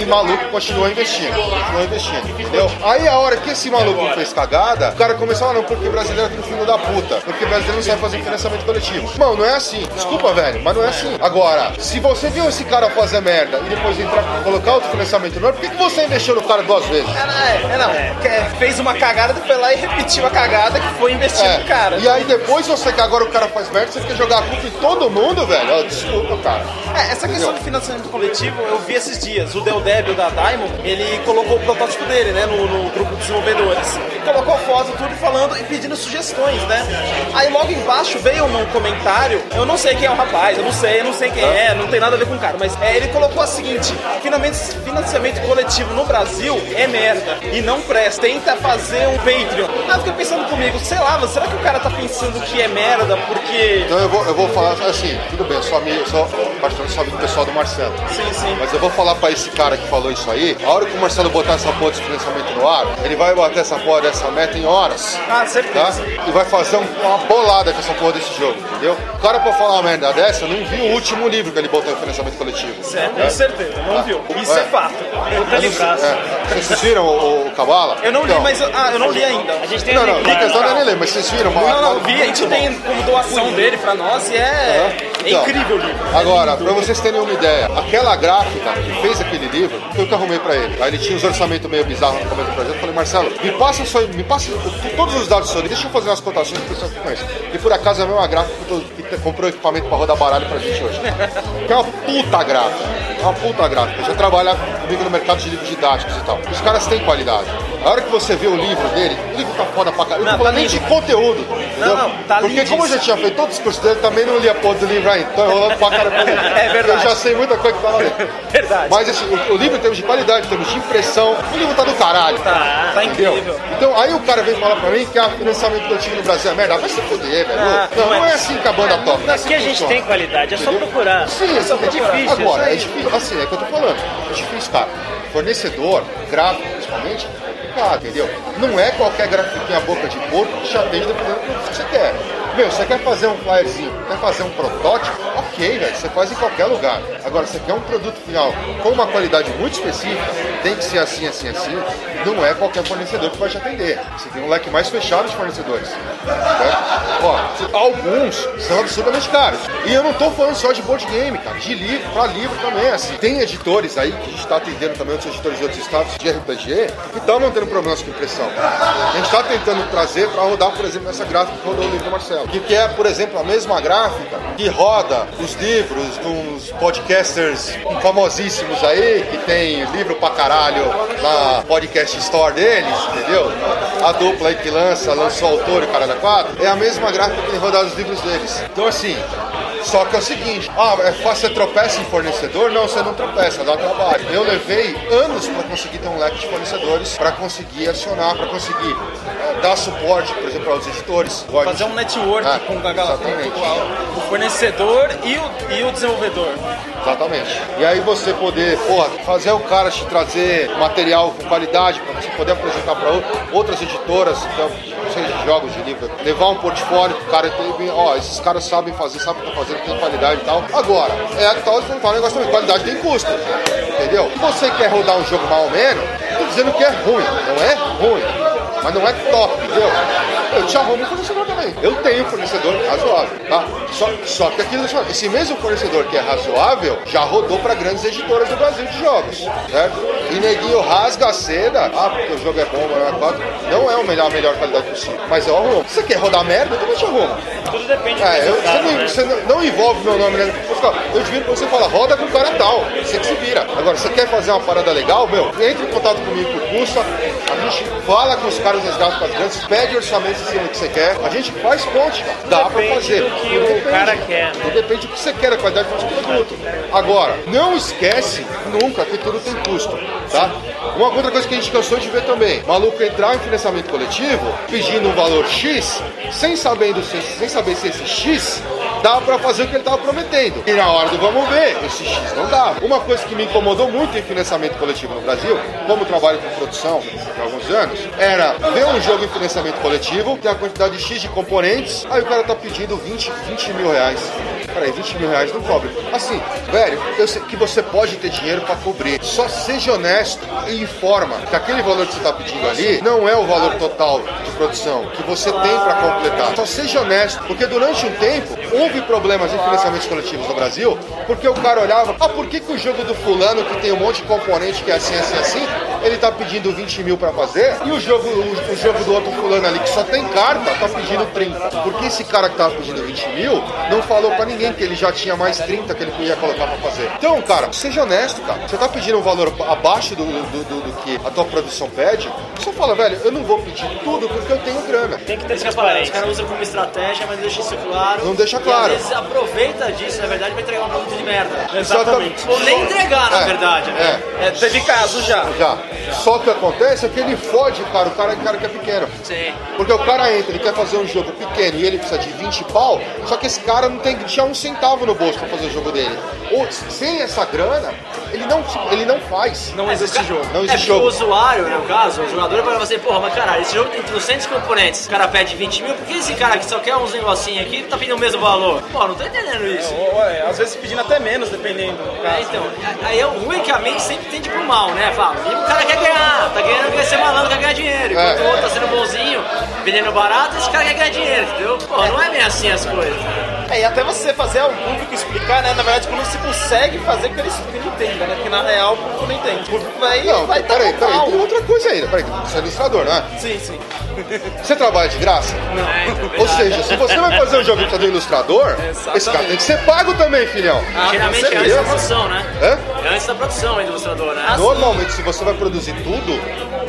e maluco continua investindo, continua investindo, entendeu? Aí a hora que esse maluco fez cagada, o cara começou a não, porque brasileiro é tudo filho da puta, porque brasileiro não sabe fazer financiamento coletivo. Não, não é assim, desculpa, velho, mas não é assim. Agora, se você viu esse cara fazer merda e depois entrar, colocar outro financiamento no ar, por que, que você investiu no cara duas vezes? É, é, não. É, Fez uma cagada, foi lá e repetiu a cagada que foi investido É, no cara. E aí depois você que agora o cara faz merda, você quer jogar a culpa em todo mundo, velho. Desculpa, cara. É, essa questão do financiamento coletivo, eu vi esses dias. O Del Débio da Diamond, ele colocou o protótipo dele, né, no, no grupo de desenvolvedores. Colocou foto, tudo falando e pedindo sugestões, né? Aí logo embaixo veio um comentário, eu não sei quem é o rapaz, eu não sei, eu não sei quem é, não tem nada a ver com o cara, mas é, ele colocou a seguinte: finalmente financiamento coletivo no Brasil é merda e não presta. Tenta fazer um Patreon. Ah, eu fiquei pensando comigo, sei lá, mas será que o cara tá pensando que é merda porque. Então eu vou, eu vou falar assim, tudo bem, eu sou amigo, eu sou bastante sou amigo pessoal do Marcelo. Sim, sim. Mas eu vou falar pra esse cara que falou isso aí, a hora que o Marcelo botar essa porra de financiamento no ar, ele vai bater essa porra dessa meta em horas. Ah, Tá? E vai fazer um- uma bolada com essa porra desse jogo, entendeu? O cara pra falar uma merda dessa não viu o último livro que ele botou em financiamento coletivo. É, com certeza, não viu. Isso é, É. fato. É. Vocês viram o, o Kabbalah? Eu não li, Então, mas eu, ah, eu não li ainda. A gente tem Não, não, questão não é ler, mas vocês viram? Não, não, vi, a gente tem como doação dele pra nós e é, é Então, incrível o livro. Agora, pra vocês terem uma ideia, aquela gráfica que fez aquele livro, eu que arrumei pra ele. Aí ele tinha uns orçamentos meio bizarros no começo do projeto. Eu falei, Marcelo, me passa, só, me passa todos os dados do seu livro, deixa eu fazer umas cotações pro pessoal que conhece. E por acaso é a mesma gráfica que, comprou equipamento pra rodar baralho pra gente hoje. Que é uma puta gráfica. É uma puta gráfica. Já trabalha comigo no mercado de livros didáticos e tal. Os caras têm qualidade. A hora que você vê o livro dele, o livro tá foda pra caralho. Eu Não, não tá nem de lindo. conteúdo. entendeu? não, tá Porque como eu já lindíssimo. tinha feito todos os cursos dele, também não li a porra do livro ainda. Tô enrolando pra caralho. (laughs) É verdade. Eu já sei muita coisa que tá lá dentro. Verdade. Mas assim, o, o livro em termos de qualidade, em termos de impressão, o livro tá do caralho. Tá, tá Entendeu? incrível. Então, aí o cara vem falar pra mim que a financiamento coletivo no Brasil é merda. Vai se fuder, velho. Ah, não, não não é. é assim que a banda toca. não é assim Aqui a que gente funciona. tem qualidade, é só Entendeu? procurar. Sim, é só é difícil. Agora, é difícil. Assim, é o que eu tô falando. É difícil, cara. Fornecedor, gráfico, principalmente, é complicado, entendeu? Não é qualquer grafiquinha boca de porco que te atende dependendo do que você quer. Meu, você quer fazer um flyerzinho, quer fazer um protótipo? Ok. velho, você faz em qualquer lugar. Agora, você quer um produto final com uma qualidade muito específica, tem que ser assim, assim, assim, não é qualquer fornecedor que vai te atender. Você tem um leque mais fechado de fornecedores. Né? Ó, alguns são absurdamente caros. E eu não tô falando só de board game, cara, de livro, pra livro também, assim. Tem editores aí, que a gente tá atendendo também outros editores de outros estados de RPG, que estão não tendo problemas com impressão. A gente tá tentando trazer pra rodar, por exemplo, essa gráfica que rodou o livro do Marcelo. Que, é, por exemplo, a mesma gráfica que roda os livros dos podcasters famosíssimos aí, que tem livro pra caralho na podcast store deles, entendeu? A dupla aí que lança, lançou o autor e o cara da quatro, é a mesma gráfica que tem rodado os livros deles. Então assim, só que é o seguinte, ah, é fácil, você tropeça em fornecedor? Não, você não tropeça, dá trabalho. Eu levei anos para conseguir ter um leque de fornecedores, para conseguir acionar, para conseguir eh, dar suporte, por exemplo, aos editores. Fazer um network É, com a galera, o fornecedor e o, e o desenvolvedor. Exatamente. E aí você poder, porra, fazer o cara te trazer material com qualidade para você poder apresentar para outras editoras, então, jogos, de livro, levar um portfólio pro cara ter, ó, esses caras sabem fazer, sabem o que estão fazendo, tem qualidade e tal. Agora, é a tal não fala um negócio também, qualidade tem custo. Entendeu? Se você quer rodar um jogo mal ou menos, tô dizendo que é ruim, não é ruim. Mas não é top, entendeu? Eu te arrumo um fornecedor também. Eu tenho fornecedor razoável, tá? Só, só que aquilo, esse mesmo fornecedor que é razoável já rodou para grandes editoras do Brasil de jogos, certo? E neguinho rasga a seda, ah, porque o jogo é bom, mas é quatro. Não é o melhor, a melhor qualidade possível. Mas eu arrumo. Você quer rodar merda, eu também te arrumo. Tudo depende do É, eu, você, não, né? você não- não envolve meu nome, né? Eu Eu devia pra você falar, roda com o cara tal. Você que se vira. Agora, você quer fazer uma parada legal, meu? Entre em contato comigo por custa. A gente fala com os caras das gráficas grandes, pede orçamento em cima do que você quer. A gente faz ponte, cara. Dá pra depende fazer. do que o cara quer, né? Depende do que você quer, da qualidade do produto. Agora, não esquece nunca que tudo tem custo, tá? Uma outra coisa que a gente cansou de ver também, maluco entrar em financiamento coletivo pedindo um valor X, sem, sabendo se, sem saber se esse X dá pra fazer o que ele tava prometendo. E na hora do vamos ver, esse X não dava. Uma coisa que me incomodou muito em financiamento coletivo no Brasil, como trabalho com produção há alguns anos, era ver um jogo em financiamento coletivo, tem a quantidade de X de componentes, aí o cara tá pedindo 20, 20 mil reais. Peraí, 20 mil reais não cobre. Assim, velho, eu sei que você pode ter dinheiro pra cobrir. Só seja honesto e informa que aquele valor que você tá pedindo ali não é o valor total de produção que você tem pra completar. Só seja honesto, porque durante um tempo houve problemas em financiamentos coletivos no Brasil, porque o cara olhava, ah, por que, que o jogo do fulano que tem um monte de componente que é assim, assim, assim, ele tá pedindo 20 mil pra fazer, e o jogo, o, o jogo do outro fulano ali que só tem carta tá pedindo 30. Porque esse cara que tava pedindo 20 mil não falou pra ninguém que ele já tinha mais 30 que ele ia colocar pra fazer. Então, cara, seja honesto, cara. Você tá pedindo um valor abaixo do, do, do- do que a tua produção pede, só fala, velho, eu não vou pedir tudo porque eu tenho grana. Tem que ter falei, os transparência. caras usam como estratégia, mas deixa isso claro. Não deixa E claro. às vezes aproveita disso, na verdade, pra entregar um produto de merda. Exatamente. Ou nem entregar, na É, verdade, né? É, teve caso já. Já. Só que acontece é que ele fode, cara, o cara, o cara que é pequeno. Sim. Porque o cara entra, ele quer fazer um jogo pequeno e ele precisa de 20 pau, só que esse cara não tem que tinha um centavo no bolso pra fazer o jogo dele. Ou sem essa grana, ele não, ele não faz. Não existe jogo. Não É existe porque o jogo. usuário, né, no caso, o jogador vai falar assim, porra, mas caralho, esse jogo tem 300 componentes, o cara pede 20 mil, por que esse cara que só quer uns negocinhos aqui tá pedindo o mesmo valor? Pô, não tô entendendo isso. Ou, é, às vezes pedindo até menos, dependendo do É, então, aí é o ruim que a mente sempre tende pro mal, né? Fala, e o cara quer ganhar, tá ganhando, quer ser malandro, quer ganhar dinheiro. Enquanto É. o outro tá sendo bonzinho, vendendo barato, esse cara quer ganhar dinheiro, entendeu? Pô, não é bem assim as coisas. É, e até você fazer ao público explicar, né? Na verdade, quando você consegue fazer que ele, que ele entenda, né? Porque na real o público não entende. O público vai, Não, vai peraí, dar peraí, tem outra coisa ainda. Peraí, você é ilustrador, não é? Sim, sim. Você trabalha de graça? É, então, Ou seja, se você vai fazer um jogo de um ilustrador, esse cara tem que ser pago também, filhão. Ah, Geralmente com é antes da produção, né? Hã? É antes da produção do ilustrador, né? Normalmente, se você vai produzir tudo,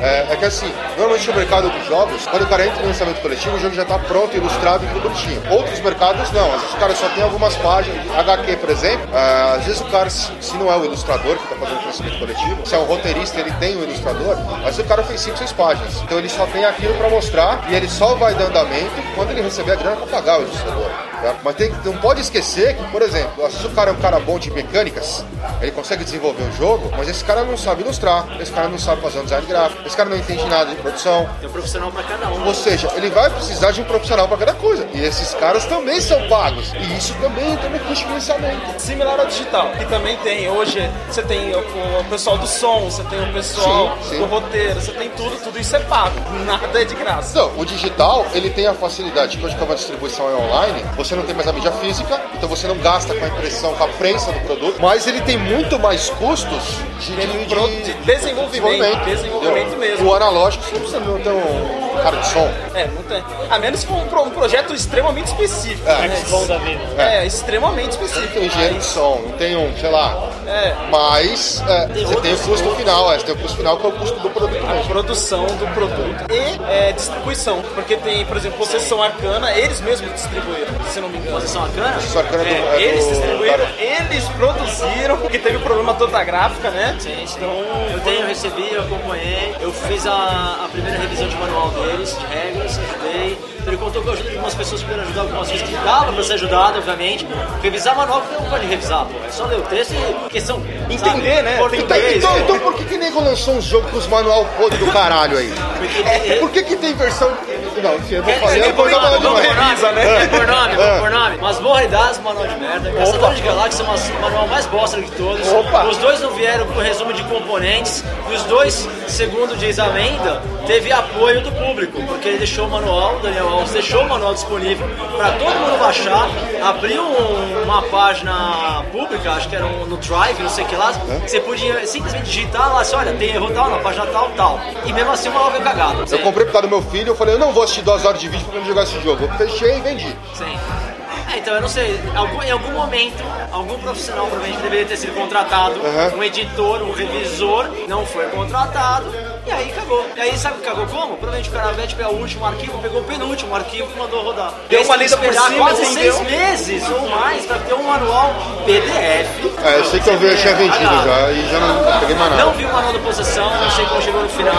é, é que assim, normalmente no mercado dos jogos, quando o cara entra no lançamento coletivo, o jogo já está pronto, ilustrado e tudo bonitinho. Outros mercados não, às vezes o cara só tem algumas páginas, HQ, por exemplo, é, às vezes o cara, se, se não é o ilustrador que está fazendo o lançamento coletivo, se é um roteirista, ele tem o ilustrador, às vezes o cara fez 5, 6 páginas. Então ele só tem aquilo para mostrar e ele só vai dando andamento quando ele receber a grana para pagar o ilustrador. certo? Mas tem, não pode esquecer que, por exemplo, se o cara é um cara bom de mecânicas, ele consegue desenvolver o jogo, mas esse cara não sabe ilustrar, esse cara não sabe fazer um design gráfico, esse cara não entende nada de produção. Tem um profissional pra cada um. Ou seja, ele vai precisar de um profissional para cada coisa. E esses caras também são pagos. E isso também entra no custo de financiamento. Similar ao digital, que também tem. Hoje você tem o, pessoal do som, você tem o pessoal Sim, sim. do roteiro, você tem tudo, tudo isso é pago. Nada é de graça. Não, o digital, ele tem a facilidade que hoje como a distribuição é online, você não tem mais a mídia física, então você não gasta com a impressão, com a prensa do produto, mas ele tem muito mais custos de, de, Pro- de desenvolvimento, desenvolvimento entendeu? Mesmo. O analógico, você não precisa não ter um cara de som. É, não tem. A menos que for um, um projeto extremamente específico. É. né? Da vida. É, extremamente Não específico. tem engenheiro de som, não tem um, sei lá. É, Mas é, você tem o custo final, é, você tem o custo final que é o custo do produto a mesmo. produção do produto e é, distribuição. Porque tem, por exemplo, Possessão Arcana, eles mesmos distribuíram, se não me engano. Possessão Arcana? Isso aqui é do- É, é eles do- distribuíram, da- eles produziram, porque teve o problema todo da gráfica, né? Sim, sim. Então, Eu tenho, eu recebi, eu acompanhei, eu fiz a, a primeira revisão de manual deles, de regras, ajudei. Ele contou com a ajuda de algumas pessoas que puderam ajudar algumas vezes que dava pra ser ajudado, obviamente. Revisar manual porque não pode revisar, pô. É só ler o texto e questão. Entender, sabe, né? Então, então, então por que, que nego lançou um jogo com os manual podre do caralho aí? Porque- Por que, que tem versão. Não, enfim, eu vou quer Eu vou por falar demais. revisa, né? por nome, É. vamos por nome. Mas Borredas, manual de merda. Caçadores de Galáxia, mas o manual mais bosta de todos. Opa. Os dois não vieram com resumo de componentes. E os dois, segundo diz a lenda, teve apoio do público. Porque ele deixou o manual, Daniel Alves deixou o manual disponível para todo mundo baixar. Abriu um- uma página pública, acho que era um- no Drive, não sei o que lá. que Você podia simplesmente digitar lá, assim, olha, tem erro tal, na página tal, tal. E mesmo assim o manual veio cagado. Eu comprei por causa do meu filho, eu falei, eu não vou assistir duas horas de vídeo pra não jogar esse jogo. Eu fechei e vendi. Sim. É, então eu não sei, algum- em algum momento, algum profissional provavelmente deveria ter sido contratado, Uhum. um editor, um revisor, não foi contratado, e aí cagou. E aí sabe o que cagou como? Provavelmente o cara veio pegar o último arquivo, pegou o penúltimo arquivo e mandou rodar. Deu uma tem lida por cima, quase entendeu? seis meses ou mais pra ter um manual PDF. É, eu sei que eu vi, tinha vendido Cagado. já e já não peguei mais Não nada. vi o manual da possessão, não sei como chegou no final,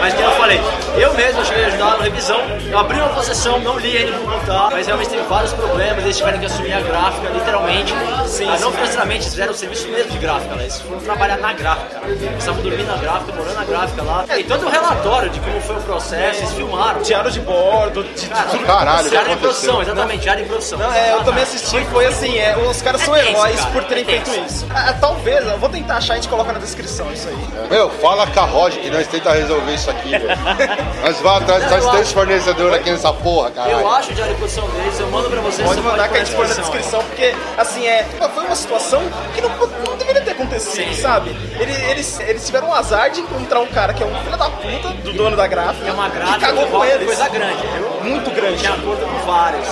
mas como eu falei, eu mesmo cheguei a ajudar na revisão, eu abri uma possessão, não li ele por contar, mas realmente teve vários problemas, eles tiveram que assumir a gráfica, literalmente. Sim, Ah, sim. não financeiramente, eles fizeram o serviço mesmo de gráfica, né? eles foram trabalhar na gráfica, cara. eles estavam dormindo na gráfica, morando na gráfica lá. E todo o relatório de como foi o processo, eles filmaram. diário de bordo, de Cara, tudo. Caralho, diário de produção, exatamente, diário de produção. Não, é, eu também assisti, foi assim, é, os caras são É tenso, heróis cara, por terem é feito isso. Ah, talvez, eu vou tentar achar, a gente coloca na descrição isso aí. Meu, fala com a Roger que nós tenta resolver isso aqui, velho. (laughs) Nós vamos atrás eu três fornecedores aqui nessa porra, Eu caralho. acho o diário de produção deles, eu mando pra vocês. Pode você que a gente põe na descrição, porque, assim, é, foi uma situação que não, não deveria ter acontecido, Sim. sabe? Ele- Eles, eles tiveram o azar de encontrar um cara que é um filho da puta do dono da gráfica. É uma que gráfica cagou que com roda eles. coisa grande, viu? Muito grande. Tinha acordo com vários,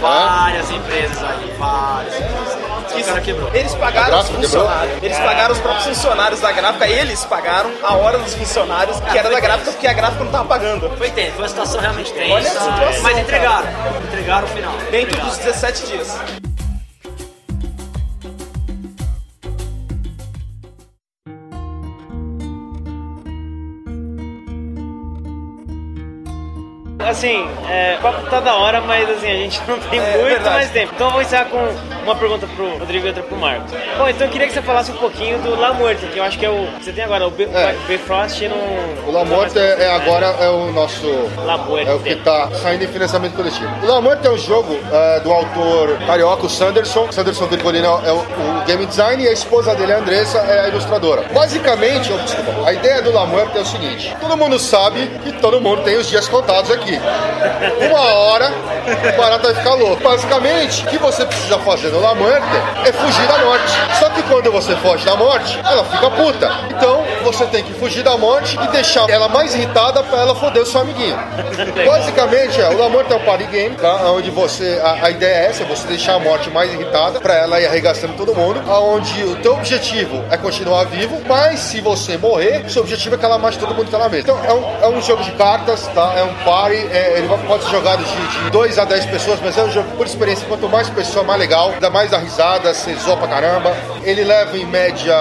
várias empresas aí, várias empresas. Que quebrou. Eles pagaram os gráfica quebrou? funcionários. Eles pagaram os próprios funcionários da gráfica, eles pagaram a hora dos funcionários, que era da gráfica, porque a gráfica não tava pagando. Foi tenso, foi uma situação realmente tensa. Olha a situação, mas entregaram, entregaram o final. Dentro entregaram. dos 17 dias. Assim, é, o papo tá da hora, mas assim, a gente não tem É, muito verdade. mais tempo. Então eu vou encerrar com uma pergunta pro Rodrigo e outra pro Marcos. Bom, então eu queria que você falasse um pouquinho do La Muerte, que eu acho que é o. Você tem agora o B- É. Bifrost não. O La Morte é, é agora é o nosso. La Muerte. É o que tá saindo em financiamento coletivo. O La Morte é um jogo é, do autor carioca, o Sanderson. O Sanderson Virgolino é o, o game design e a esposa dele, a Andressa, é a ilustradora. Basicamente, desculpa, a ideia do La Muerte é o seguinte: todo mundo sabe que todo mundo tem os dias contados aqui. Uma hora, o barato vai ficar louco. Basicamente, o que você precisa fazer no La Muerte é fugir da morte. Só que quando você foge da morte, ela fica puta. Então, você tem que fugir da morte e deixar ela mais irritada pra ela foder o seu amiguinho. Basicamente, é, o Muerte é um party game, tá? Onde você, a, a ideia é essa, você deixar a morte mais irritada pra ela ir arregaçando todo mundo, aonde o teu objetivo é continuar vivo, mas se você morrer, seu objetivo é que ela mate todo mundo que tá na mesa. Então, é um, é um jogo de cartas, tá? É um party, é, ele pode ser jogado de, de 2 a 10 pessoas, mas é um jogo por experiência, quanto mais pessoa, mais legal, dá mais a risada, você zoa pra caramba. Ele leva em média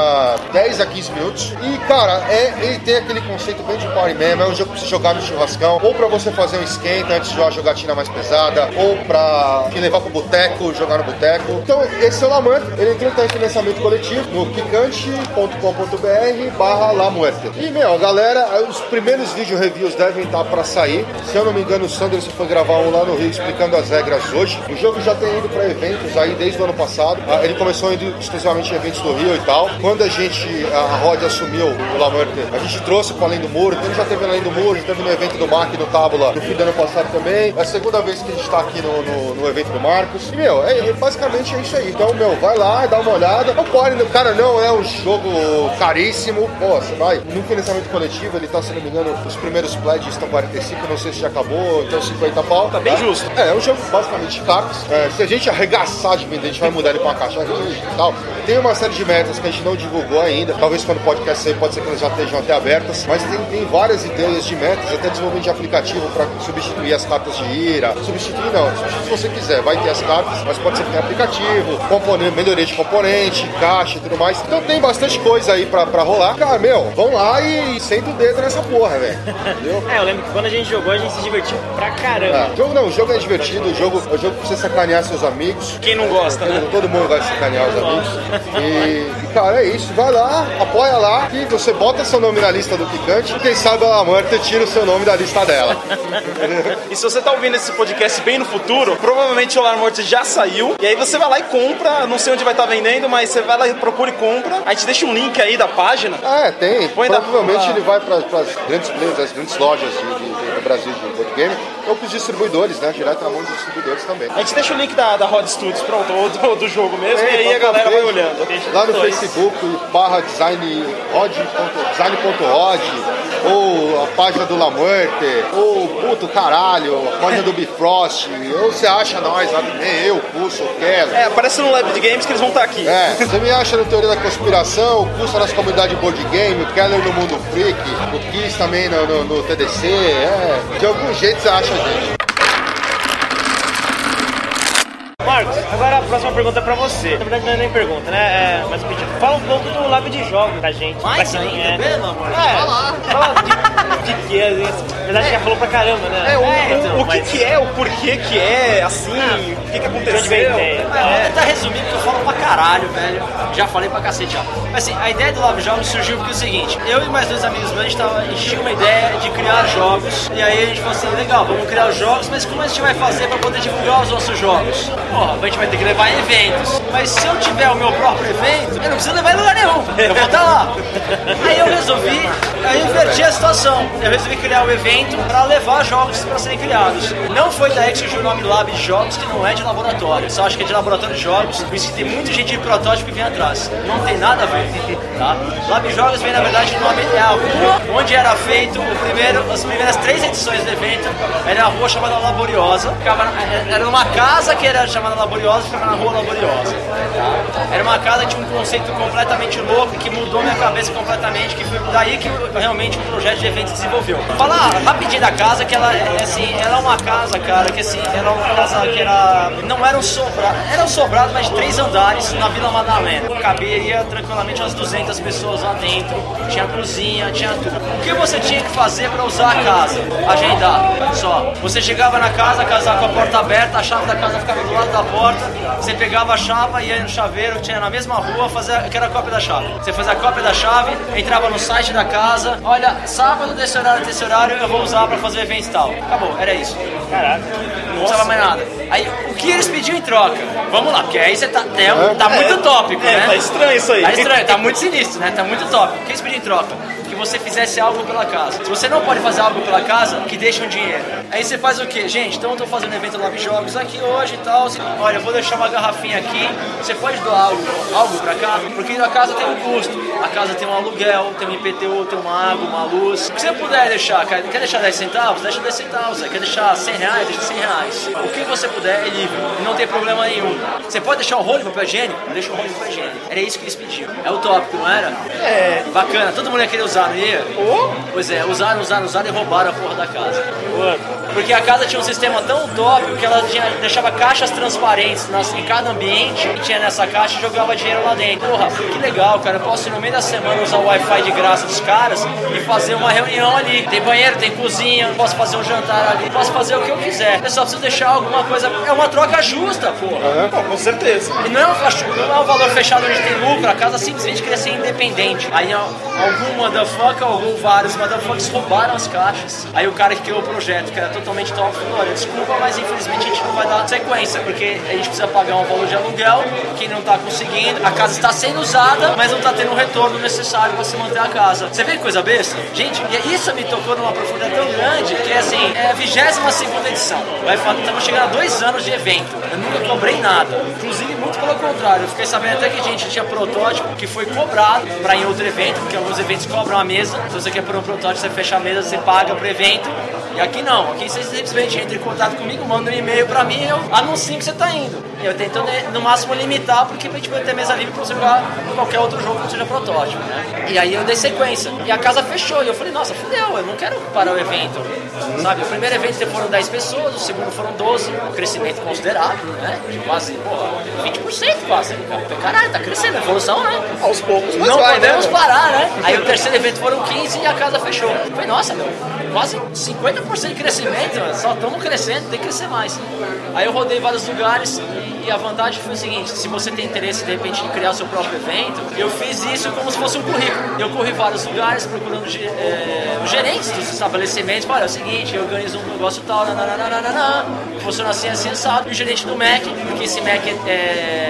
10 a 15 minutos. E, cara, Cara, é, ele tem aquele conceito bem de party mesmo. É um jogo pra você jogar no churrascão, ou pra você fazer um esquenta antes de uma jogatina mais pesada, ou pra levar pro boteco, jogar no boteco. Então, esse é o Lamante. Ele entrou em financiamento coletivo no picante.com.br barra La Muerte. E, meu, galera, os primeiros vídeo reviews devem estar pra sair. Se eu não me engano, o Sanderson foi gravar um lá no Rio explicando as regras hoje. O jogo já tem ido pra eventos aí desde o ano passado. Ah, Ele começou indo exclusivamente em eventos do Rio e tal. Quando a gente, a Rod assumiu o La Muerte, a gente trouxe pro Além do Muro. Então ele já teve Além do Muro, já teve no evento do Mac no Tábula no fim do ano passado também. É a segunda vez que a gente tá aqui no, no, no evento do Marcos. E, meu, é, é- basicamente é isso aí. Então, meu, vai lá, dá uma olhada. Não pode, cara, não é um jogo caríssimo. Pô, você vai no financiamento coletivo, ele tá, se não me engano, os primeiros pledges estão 45, não sei se já acabou, então 50 pau. Tá bem justo. É, é um jogo basicamente de cartas. É, se a gente arregaçar de vender, a gente vai mudar ele pra uma caixa e tal. Tem uma série de metas que a gente não divulgou ainda. Talvez quando o podcast sair, pode ser que elas já estejam até abertas. Mas tem, tem várias ideias de metas, até desenvolvimento de aplicativo para substituir as cartas de ira. Substituir não, substituir se você quiser. Vai ter as cartas, mas pode ser que tenha aplicativo, componente, melhoria de componente, caixa e tudo mais. Então tem bastante coisa aí pra, pra rolar. Cara, meu, vão lá e senta o dedo nessa porra, velho. Entendeu? (laughs) É, eu lembro que quando a gente jogou, a gente se divertiu pra caramba. É, o jogo não, o jogo é divertido, o jogo, é o jogo pra você sacanear seus amigos. Quem não gosta, né? Todo mundo vai sacanear os amigos. E, e, cara, é isso. Vai lá, apoia lá e você bota seu nome na lista do Picante. Quem sabe a Marta tira o seu nome da lista dela. (laughs) E se você tá ouvindo esse podcast bem no futuro, provavelmente o Alarm Morte já saiu. E aí você vai lá e compra. Não sei onde vai estar vendendo, mas você vai lá e procura e compra. A gente deixa um link aí da página. Ah, é, tem. Põe Provavelmente na- ele vai para as grandes players, as grandes lojas de, de- do Brasil de board game, ou para os distribuidores, né? Direto na mão dos distribuidores também. A gente deixa o link da, da Rod Studios, pronto, ou do, do jogo mesmo. É, e aí a galera vai olhando. Lá no dois. Facebook, barra design, rod, design.rod, ou a página do La Muerte, ou puto caralho, a página do Bifrost, ou você acha nós lá também, eu, Pulso, o Keller. É, aparece no Lab de Games que eles vão estar aqui. É, você me acha no Teoria da Conspiração, o Pulso nas comunidades board game, o Keller no Mundo Freak, o Kiss também no, no- no TDC, é, de algum jeito você acha a gente. Marcos, agora a próxima pergunta é pra você. Na verdade não é nem pergunta, né? É mais um pedido. Fala um pouco do Lab de Jogos pra gente. Mais pra quem ainda, é. mesmo, amor? É, fala de, de que, assim. Na verdade já falou pra caramba, né? É, o, então, o, o que mas- que é, o porquê que é, assim, o que que De aconteceu. ideia? É, vou tentar resumir porque eu falo pra caralho, velho. Já falei pra cacete, ó. Mas assim, a ideia do Lab Jogos surgiu porque é o seguinte: eu e mais dois amigos meus, a gente, tava, a gente tinha uma ideia de criar jogos. E aí a gente falou assim: legal, vamos criar os jogos, mas como a gente vai fazer pra poder divulgar os nossos jogos? Porra, a gente vai ter que levar eventos. Mas se eu tiver o meu próprio evento, eu não preciso levar em lugar nenhum. Eu vou estar lá. Aí eu resolvi, eu inverti a situação. Eu resolvi criar um evento pra levar jogos pra serem criados. Não foi daí que surgiu o nome Lab de Jogos, que não é de laboratório. Só acho que é de laboratório de jogos, por isso que tem muita gente de protótipo que vem atrás. Não tem nada a ver, tá? Lab Jogos vem, na verdade, o nome é a rua onde era feito o primeiro, as primeiras três edições do evento. Era a rua chamada Laboriosa. Era numa casa que era chamada Laboriosa, ficava na rua Laboriosa. Tá? Era uma casa que tinha um conceito completamente louco que mudou minha cabeça completamente, que foi daí que realmente o projeto de evento se desenvolveu. Falar rapidinho da casa, que ela é assim, ela é uma casa, cara, que assim, era uma casa que era. Não era um sobrado, era um sobrado, mas de três andares na Vila Madalena. Caberia tranquilamente umas 200 pessoas lá dentro, tinha cozinha, tinha tudo. O que você tinha que fazer para usar a casa? Agendar, só. Você chegava na casa, a casa com a porta aberta, a chave da casa ficava do lado da porta, você pegava a chave, ia no chaveiro, tinha na mesma rua, fazia, que era a cópia da chave. Você fazia a cópia da chave, entrava no site da casa, olha, sábado desse horário, desse horário eu vou usar para fazer o evento e tal. Acabou, era isso. Caraca. Não precisava mais nada. Aí, o que eles pediam em troca? Vamos lá, porque aí você tá, é, tá muito tópico, É, né? tá estranho isso aí. Tá estranho, tá muito sinistro, né? Tá muito tópico. O que eles pediam em troca? Que você fizesse algo pela casa. Se você não pode fazer algo pela casa, que deixa um dinheiro. Aí você faz o quê? Gente, então eu tô fazendo evento Lab Jogos aqui hoje e tal. Você- Olha, eu vou deixar uma garrafinha aqui. Você pode doar algo, algo pra cá? Porque a casa tem um custo. A casa tem um aluguel, tem um IPTU, tem uma água, uma luz. O que você puder deixar, quer quer deixar 10 centavos? Deixa 10 centavos. Quer deixar 100 reais? Deixa 100 reais. O que você puder é livre. E não tem problema nenhum. Você pode deixar o rolo de papel higiênico? Deixa o rolo de papel higiênico. Era isso que eles pediam. É utópico, não era? É. Bacana. Todo mundo ia querer usar, não ia? Ô, Pois é, usaram, usaram, usaram e roubaram a porra da casa. Boa. Porque a casa tinha um sistema tão top que ela tinha, deixava caixas transparentes nas, em cada ambiente que tinha nessa caixa e jogava dinheiro lá dentro. Porra, que legal, cara. Eu posso ir no meio da semana usar o Wi-Fi de graça dos caras e fazer uma reunião ali. Tem banheiro, tem cozinha, posso fazer um jantar ali, posso fazer o que eu quiser. Eu só preciso deixar alguma coisa. É uma troca justa, porra. Pô, com certeza. E não é, um, não é um valor fechado onde tem lucro, a casa simplesmente queria ser independente. Aí algum motherfucker, algum vários motherfuckers roubaram as caixas. Aí o cara que criou o projeto, que era totalmente top, falou: desculpa, mas infelizmente a gente não vai dar sequência, porque a gente precisa pagar um valor de aluguel que não está conseguindo, a casa está sendo usada, mas não está tendo o retorno necessário para se manter a casa. Você vê que coisa besta? Gente, isso me tocou numa profundidade tão grande que é assim, é a 22 segunda edição. Vai falar, estamos chegando a dois anos de evento. Eu nunca cobrei nada. Inclusive, pelo contrário, eu fiquei sabendo até que a gente tinha protótipo que foi cobrado para em outro evento, porque alguns eventos cobram a mesa. Se você quer pôr um protótipo, você fecha a mesa, você paga pro evento. E aqui não, aqui você simplesmente entra em contato comigo, manda um e-mail pra mim e eu anuncio que você tá indo. Eu tento né, no máximo limitar, porque a gente vai ter mesa livre pra você jogar qualquer outro jogo que seja protótipo, né? E aí eu dei sequência. E a casa fechou. E eu falei, nossa, fudeu, eu não quero parar o evento. Sabe? O primeiro evento foram 10 pessoas, o segundo foram 12, um crescimento considerável, né? De quase, porra, 20% quase. Caralho, tá crescendo, evolução, né? Aos poucos, mas Não vai, podemos né? parar, né? Aí o terceiro evento foram 15 e a casa fechou. Falei, nossa, meu, quase 50% de crescimento, mano. só estamos crescendo, tem que crescer mais. Aí eu rodei vários lugares e a vantagem foi o seguinte: se você tem interesse de repente em criar o seu próprio evento, eu fiz isso como se fosse um currículo. Eu corri vários lugares procurando é, os gerentes dos estabelecimentos. Olha, é o seguinte, eu organizo um negócio tal, nananana, funciona assim, assim, assado. E o gerente do Mac, porque esse Mac é, é,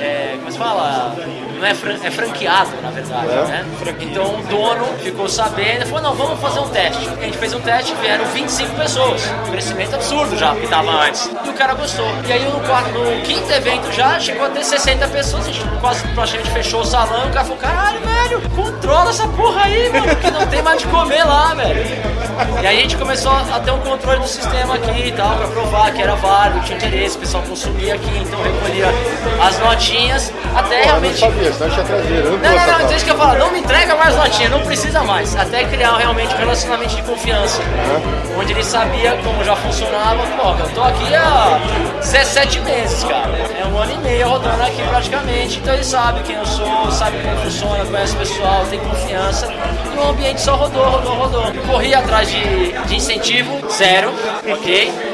é como se fala? Não é, fran- é franqueado, na verdade, né? Então o dono ficou sabendo e falou, não, vamos fazer um teste. A gente fez um teste e vieram 25 pessoas. Um crescimento absurdo já, que tava antes. E o cara gostou. E aí no, quarto, no quinto evento já chegou a ter 60 pessoas, a gente quase praticamente fechou o salão, o cara falou, caralho, velho, controla essa porra aí, mano, que não tem mais de comer lá, velho. E aí a gente começou a ter um controle do sistema aqui e tal, pra provar que era válido, tinha interesse, o pessoal consumia aqui, então recolhia as notinhas, até realmente... acha traseiro. Eu não Não, não, não, isso que eu falo, não me entrega mais notinha, não precisa mais. Até criar realmente um relacionamento de confiança. Onde ele sabia como já funcionava. Pô, eu tô aqui há 17 meses, cara. É um ano e meio rodando aqui praticamente. Então ele sabe quem eu sou, sabe como funciona, conhece o pessoal, tem confiança. E o ambiente só rodou, rodou, rodou. Corri atrás de, de incentivo, zero, ok?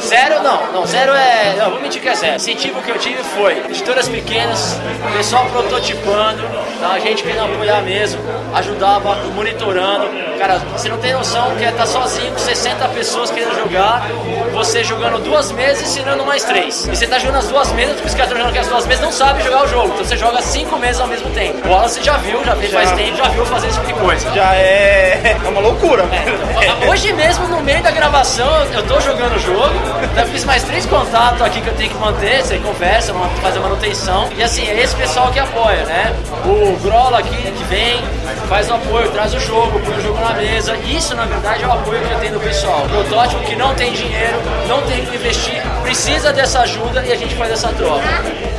Zero não, não, zero é. Não, vou mentir que é zero. Incentivo que eu tive foi editoras pequenas, pessoal prototipando, tá? gente querendo apoiar mesmo, ajudava monitorando. Cara, você não tem noção que é estar sozinho com 60 pessoas querendo jogar, você jogando duas mesas e ensinando mais três. E você tá jogando as duas mesas, porque os caras estão jogando que as duas mesas não sabem jogar o jogo. Então você joga cinco mesas ao mesmo tempo. Bola você já viu, já fez faz tempo, já viu fazer esse tipo de coisa. Já é. (laughs) É uma loucura. É, Hoje mesmo, no meio da gravação, eu tô jogando o jogo. Eu fiz mais três contatos aqui que eu tenho que manter. Você conversa, man- faz a manutenção. E assim, é esse pessoal que apoia, né? O Grola aqui que vem, faz o apoio, traz o jogo, põe o jogo na mesa. Isso, na verdade, é o apoio que eu tenho do pessoal. Protótipo que não tem dinheiro, não tem que investir, precisa dessa ajuda e a gente faz essa troca.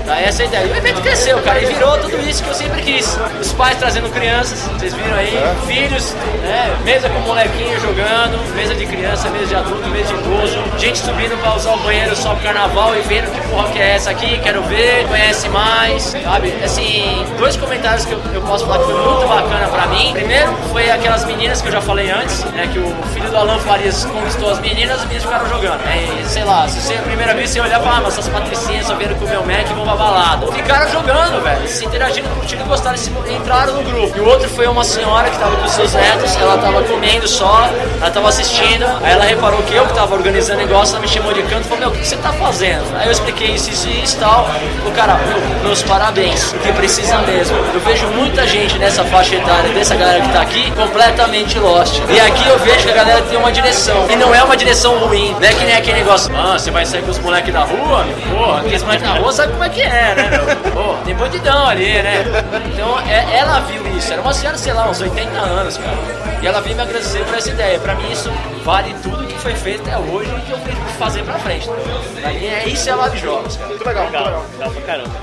Tá? Essa é a ideia. E o evento cresceu, cara, e virou tudo isso que eu sempre quis. Os pais trazendo crianças, vocês viram aí, filhos, né? Mesa com molequinho jogando, mesa de criança, mesa de adulto, mesa de idoso, gente subindo pra usar o banheiro só pro carnaval e vendo que porra que é essa aqui, quero ver, conhece mais, sabe? Assim, dois comentários que eu, eu posso falar que foi muito bacana pra mim. Primeiro foi aquelas meninas que eu já falei antes, né? Que o filho do Alan Farias conquistou as meninas, as meninas ficaram jogando. É, sei lá, se você a primeira vez você olhar e falar, ah, mas essas patricinhas só vieram com o meu Mac e vão pra balada. Ficaram jogando, velho, se interagindo, curtindo e gostaram, se entraram no grupo. E o outro foi uma senhora que tava com seus netos, ela tava comendo só, ela tava assistindo, aí ela reparou que eu que tava organizando negócio, ela me chamou de canto e falou, meu, o que que você tá fazendo? Aí eu expliquei isso, isso e isso tal. O cara, meu, meus parabéns, porque precisa mesmo. Eu vejo muita gente nessa faixa etária, dessa galera que tá aqui, completamente lost. E aqui eu vejo que a galera tem uma direção. E não é uma direção ruim, não é que nem aquele negócio, ah, você vai sair com os moleques da rua? Porra, aqueles moleques na rua sabe como é que é, né, meu? Tem bandidão ali, né? Então é- ela viu isso, era uma senhora, sei lá, uns 80 anos, cara. E ela veio me agradecer por essa ideia. Pra mim isso vale tudo que foi feito até hoje e que eu tenho que fazer pra frente. Mim é isso é a Live Jogos, cara. Muito legal, muito legal. Legal, legal pra caramba.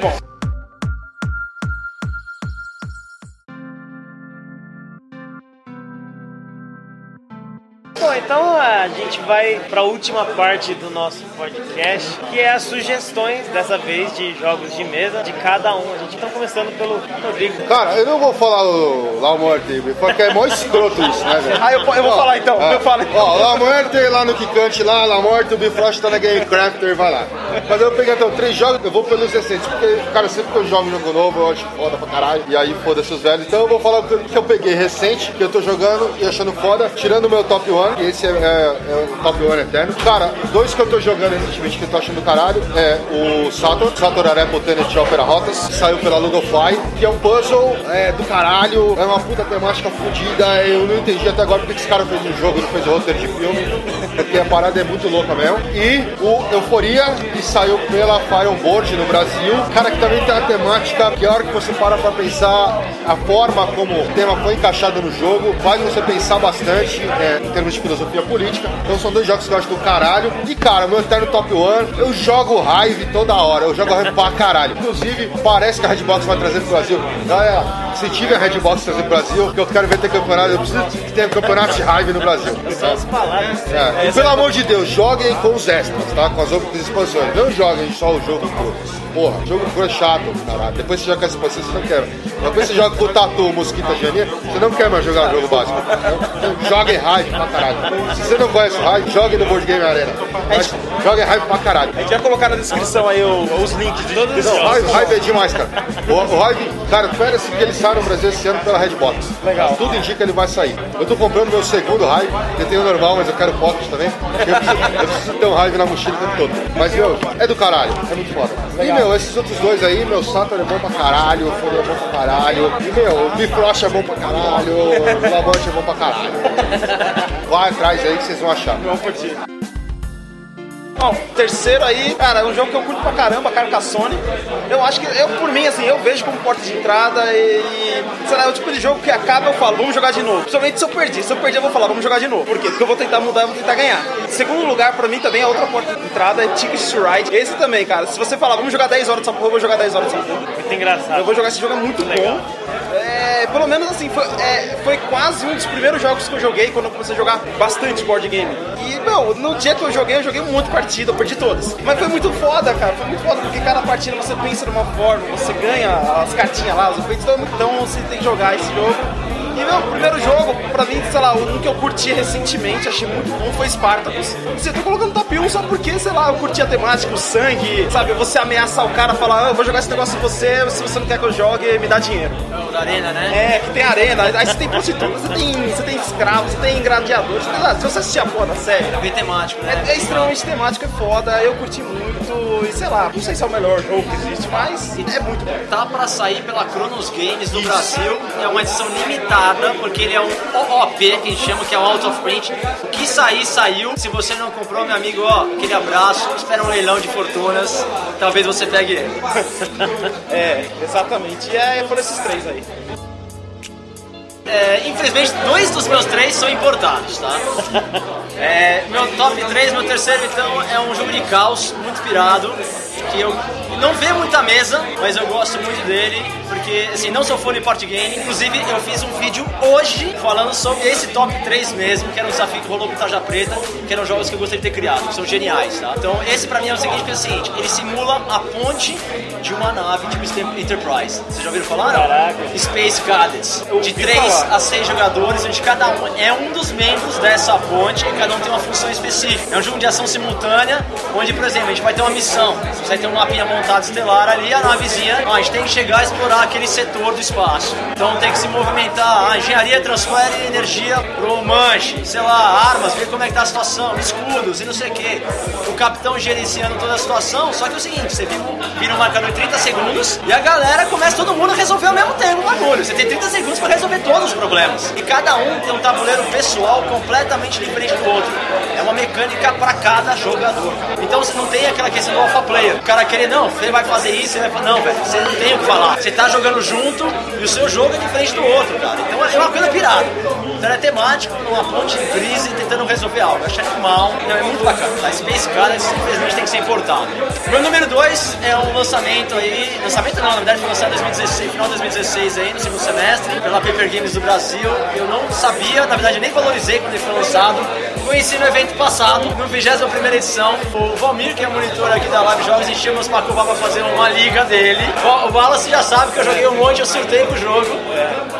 Bom, então a gente vai para a última parte do nosso podcast, que é as sugestões, dessa vez, de jogos de mesa de cada um. A gente está começando pelo Rodrigo. Cara, eu não vou falar o La Morte, porque é mó escroto isso, né, velho? Ah, eu, eu vou Ó, falar então, ó, eu falo então. Ó, La Morte lá no Kikante, lá, La Morte, o Bifrost tá na Game Crafter, vai lá. Mas eu peguei então três jogos, eu vou pelos recentes, porque, cara, sempre que eu jogo um jogo novo, eu acho foda pra caralho. E aí, foda-se os velhos. Então eu vou falar o que que eu peguei recente, que eu tô jogando e achando foda, tirando o meu top 1, e esse é, é- é o top 1 eterno. Cara, dois que eu tô jogando recentemente que eu tô achando do caralho é o Saturn, Saturn Arepo Tenet Opera Rotas, que saiu pela Ludofly, que é um puzzle é, do caralho, é uma puta temática fodida. Eu não entendi até agora porque esse cara fez um jogo não fez o roteiro de filme, (laughs) porque a parada é muito louca mesmo. E o Euforia, que saiu pela Fireboard no Brasil, cara, que também tem uma temática que a hora que você para pra pensar a forma como o tema foi encaixado no jogo, faz você pensar bastante é, em termos de filosofia política. Então são dois jogos que eu acho do caralho. E cara, meu eterno top 1, eu jogo Hive toda hora, eu jogo Hive pra caralho. Inclusive, parece que a Redbox vai trazer pro Brasil. Galera, se tiver Redbox trazer pro Brasil, que eu quero ver ter campeonato, eu preciso que tenha campeonato de Hive no Brasil. Só as palavras. É, e pelo amor de Deus, joguem com os extras, tá? Com as outras expansões. Não joguem só o jogo puro. Porra, jogo puro é chato, caralho. Depois você joga com expansões, você não quer. Depois você joga com o Tatu, Mosquita Genia, você não quer mais jogar jogo básico. Então, joguem Hive pra caralho. Se você não conhece o Hive, jogue no Board Game Arena. Mas joguem Hive pra caralho. A gente vai colocar na descrição aí os links de todos Não, Hive, Hive é demais, cara. O, Hive, cara, espera-se que ele saia no Brasil esse ano pela Redbox. Legal. Tudo indica que ele vai sair. Eu tô comprando meu segundo Hive, eu tenho o normal, mas eu quero pocket também. Eu preciso, eu preciso ter um Hive na mochila o tempo todo. Mas, meu, é do caralho, é muito foda. E, meu, esses outros dois aí, meu, Saturn é bom pra caralho, o Folha é bom pra caralho. E, meu, o Bifrost é bom pra caralho, o Lamante é bom pra caralho. Vai atrás aí que vocês vão achar. Vamos curtir. Bom, terceiro aí, cara, é um jogo que eu curto pra caramba, Carcassonne. Eu acho que, eu por mim, assim, eu vejo como porta de entrada e, sei lá, é o tipo de jogo que acaba eu falo, vamos jogar de novo. Principalmente se eu perdi. Se eu perdi, eu vou falar, vamos jogar de novo. Por quê? Porque eu vou tentar mudar, eu vou tentar ganhar. Segundo lugar, pra mim, também, a outra porta de entrada é Tickets to Ride. Esse também, cara, se você falar, vamos jogar 10 horas dessa porra, eu vou jogar 10 horas dessa porra. Muito engraçado. Eu vou jogar esse jogo, é muito Legal. bom. É, pelo menos assim, foi, é, foi quase um dos primeiros jogos que eu joguei quando eu comecei a jogar bastante board game. E, meu, no dia que eu joguei, eu joguei de partida, eu perdi todas. Mas foi muito foda, cara, foi muito foda, porque cada partida você pensa numa forma, você ganha as cartinhas lá, os efeitos, então, então você tem que jogar esse jogo. E meu primeiro jogo, pra mim, sei lá, um que eu curti recentemente, achei muito bom, foi Spartacus. Você tá colocando top 1 só porque, sei lá, eu curti a temática, o sangue, sabe? Você ameaçar o cara, falar, ah, eu vou jogar esse negócio em você, se você não quer que eu jogue, me dá dinheiro. Da arena, né? É, que tem arena, aí você tem prostituta, você tem, você tem escravo, você tem gladiador, você tem, ah, se você assistir a porra da série, É bem temático, né? é, é extremamente temático, é foda, eu curti muito, e sei lá, não sei se é o melhor jogo que existe, mas é muito bom. Tá pra sair pela Cronos Games do Brasil. É uma edição limitada, porque ele é um OOP, que a gente chama que é o Out of Print. O que sair, saiu. Se você não comprou, meu amigo, ó, aquele abraço. Espera um leilão de fortunas. Talvez você pegue ele. (laughs) É, exatamente, e é por esses três aí. Thank you. É, infelizmente, dois dos meus três são importados, tá? É, meu top 3, meu terceiro, então, é um jogo de caos, muito pirado, que eu não vê muita mesa, mas eu gosto muito dele, porque, assim, não sou fã de party game. Inclusive, eu fiz um vídeo hoje falando sobre esse top 3 mesmo, que era um desafio que rolou com Tarja Preta, que eram jogos que eu gostaria de ter criado, que são geniais, tá? Então, esse pra mim é o seguinte, que é o seguinte, ele simula a ponte de uma nave tipo Enterprise. Vocês já ouviram falar? Caraca. Space Cadets. De ouvi 3 falar. a 6 jogadores, onde cada um é um dos membros dessa ponte e cada um tem uma função específica. É um jogo de ação simultânea, onde, por exemplo, a gente vai ter uma missão. Você vai ter um mapinha montado estelar ali, a navezinha, a gente tem que chegar a explorar aquele setor do espaço. Então tem que se movimentar. A engenharia transfere energia pro manche, sei lá, armas, ver como é que tá a situação, escudos e não sei o que. O capitão gerenciando toda a situação, só que é o seguinte, você vira um, marcador de 30 segundos e a galera começa todo mundo a resolver ao mesmo tempo o bagulho. Você tem 30 segundos pra resolver todos problemas. E cada um tem um tabuleiro pessoal completamente diferente do outro. É uma mecânica pra cada jogador. Então você não tem aquela questão do alpha player. O cara querer, não, você vai fazer isso, você vai falar, não, velho, você não tem o que falar. Você tá jogando junto e o seu jogo é diferente do outro, cara. Então é uma coisa pirada. Então é temático, numa ponte de crise, tentando resolver algo. Eu achei animal, não, é muito bacana. Tá? Space Cadets simplesmente tem que ser importado. Meu número 2 é um lançamento aí, lançamento não, na verdade foi lançado em 2016, final de 2016 aí, no segundo semestre, pela Paper Games do Brasil. Eu não sabia, na verdade nem valorizei quando ele foi lançado. Conheci no evento passado, no 21 edição, o Valmir, que é monitor aqui da Live Jogos, encheu meus Pacubá pra fazer uma liga dele. O Wallace já sabe que eu joguei um monte, eu surtei com o jogo.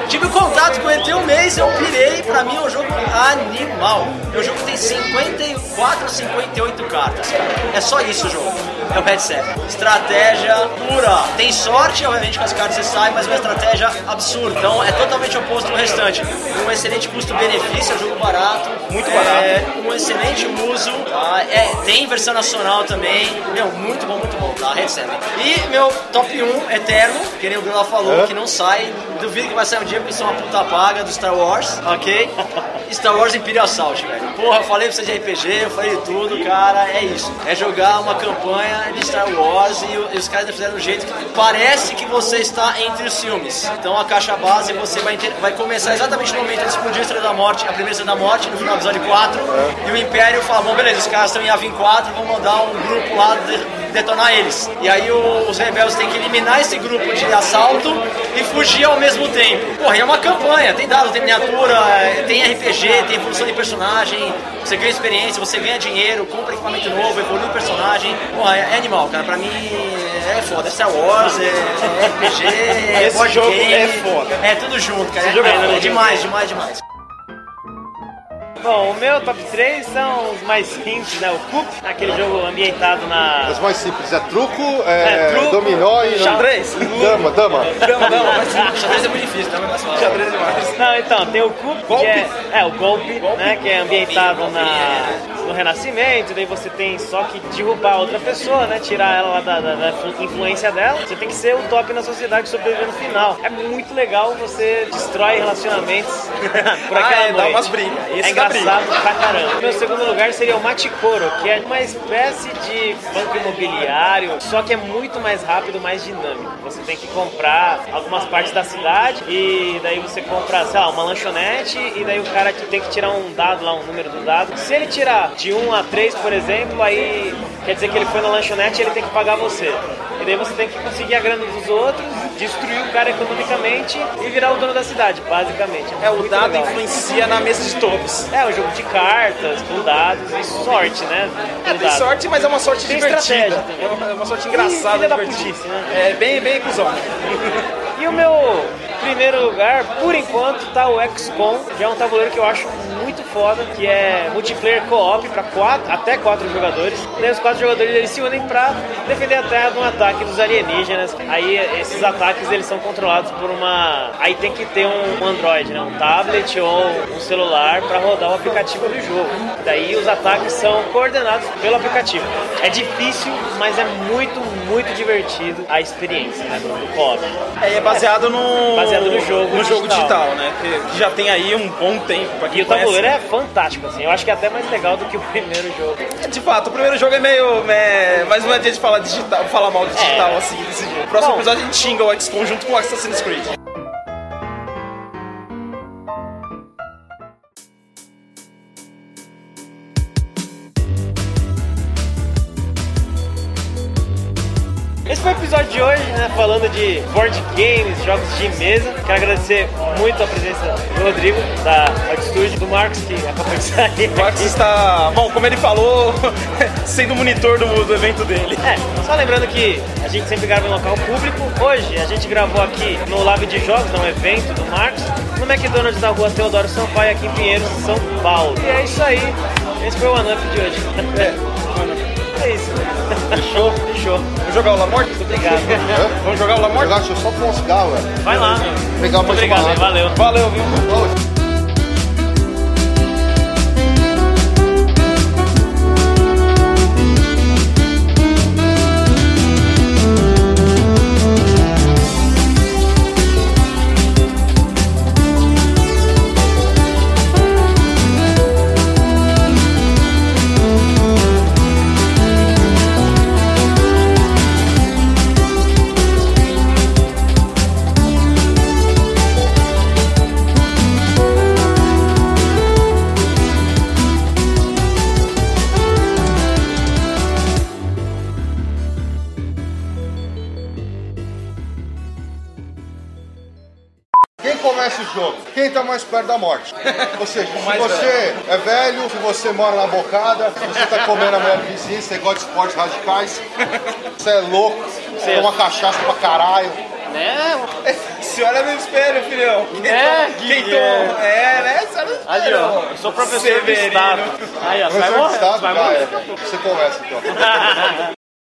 Tive contato com ele tem um mês, eu pirei, pra mim é um jogo animal. Um jogo tem 54 ou 58 cartas. É só isso o jogo. É o headset. Estratégia pura. Tem sorte, obviamente, com as cartas você sai, mas uma estratégia absurda. Então é totalmente oposto do restante. Um excelente custo-benefício, é um jogo barato. Muito barato. É, um excelente uso. Tá? É, tem versão nacional também. Meu, muito bom, muito bom, tá? Headset. E meu top 1 eterno, que nem o Bruno falou, que não sai. Duvido que vai sair um dia porque são uma puta paga do Star Wars, ok? (laughs) Star Wars Imperial Assault, velho. Porra, eu falei pra você de RPG, eu falei de tudo, cara, é isso. É jogar uma campanha de Star Wars e, os caras fizeram um jeito que parece que você está entre os filmes. Então a caixa base você vai, ter- vai começar exatamente no momento de explodir a Estrela da Morte, a primeira Estrela da Morte, no final do episódio 4. E o Império fala, bom, beleza, os caras estão em Avin 4, vamos mandar um grupo lá de- detonar eles. E aí o- os rebeldes têm que eliminar esse grupo de assalto e fugir ao mesmo tempo. Porra, é uma campanha, tem dado, tem miniatura, é, tem RPG, tem evolução de personagem, você ganha experiência, você ganha dinheiro, compra equipamento novo, evolui o personagem. Porra, é, é animal, cara. Pra mim é foda. É Star Wars, é, é RPG, é Esse board jogo game, é foda. É tudo junto, cara. É, jogo é é, demais, demais, demais. Bom, o meu top 3 são os mais simples, né? O Coop, aquele jogo ambientado na. Os mais simples é truco, é, É, truco, dominó e... Xadrez? Dama, dama. Dama, dama, mas Xadrez é muito difícil, tá? Mas fácil. xadrez demais. Não, então, tem o Coop, Golpe? que é, é o golpe, né? Que é ambientado na, no Renascimento, daí você tem só que derrubar outra pessoa, né? Tirar ela lá da, da- da influ- influência dela. Você tem que ser o top na sociedade e sobreviver no final. É muito legal, você destrói relacionamentos (laughs) por Ah, aquela é, dá noite. umas brigas. Esse é dá engraçado pra caramba. Meu segundo lugar seria o Maticoro, que é uma espécie de banco imobiliário, só que é muito mais rápido, mais dinâmico. Você tem que comprar algumas partes da cidade e daí você compra, sei lá, uma lanchonete e daí o cara que tem que tirar um dado lá, um número do dado. Se ele tirar de 1 a 3, por exemplo, aí quer dizer que ele foi na lanchonete e ele tem que pagar você. E daí você tem que conseguir a grana dos outros, destruir o cara economicamente e virar o dono da cidade, basicamente. É, o muito dado legal. influencia na mesa de todos. É, um jogo de cartas, com dados e sorte, né? É, tem dados. sorte, mas é uma sorte Tem divertida. É uma, é uma sorte engraçada, da divertida. putice, né? É bem, bem cuzão. E o meu primeiro lugar, por enquanto, tá o XCOM, que é um tabuleiro que eu acho muito foda, que é multiplayer co-op para quatro, até quatro jogadores. Daí os quatro jogadores eles se unem pra defender a Terra de um ataque dos alienígenas. Aí esses ataques eles são controlados por uma, aí tem que ter um Android, né, um tablet ou um celular para rodar o aplicativo do jogo. Daí os ataques são coordenados pelo aplicativo. É difícil, mas é muito, muito divertido a experiência né, do co-op. É, e é baseado no. Baseado no jogo No jogo digital. digital, né? Que, que já tem aí um bom tempo. Pra quem E o tabuleiro conhece. é fantástico, assim. Eu acho que é até mais legal do que o (laughs) primeiro jogo. é. De fato, o primeiro jogo é meio. É, uma dia de falar digital, falar mal do digital, É. assim, desse jogo. Próximo Bom. episódio a gente xinga o XCOM junto com o Assassin's Creed. De hoje, né? Falando de board games, jogos de mesa. Quero agradecer muito a presença do Rodrigo, da Art Studio, do Marcos, que acabou de sair. O Max está, bom, como ele falou, (laughs) sendo monitor do, do evento dele. É, só lembrando que a gente sempre grava em local público. Hoje a gente gravou aqui no Lab de Jogos, no evento do Marcos, no McDonald's da rua Teodoro Sampaio, aqui em Pinheiros, São Paulo. E é isso aí. Esse foi o One Up de hoje. É, é isso. Fechou? Fechou. Vamos jogar o La Morte? Obrigado. Vamos jogar o La Morte? Jogar, deixa eu só fumar um cigarro, velho. Vai lá. Pegar Muito obrigado, valeu. Valeu, viu? Ô, jogo? Quem tá mais perto da morte? Ou seja, se você é velho, se você mora na bocada, se você tá comendo a mulher vizinha, você gosta de esportes radicais, você é louco, você toma cachaça pra caralho. Né? Se olha no espelho, filhão. Quem É, quem Guilherme. toma- É, né? Espelho. Ali, ó. Eu sou professor Severino. estado. Aí, ó. De já morrer. é. Você começa então. (laughs)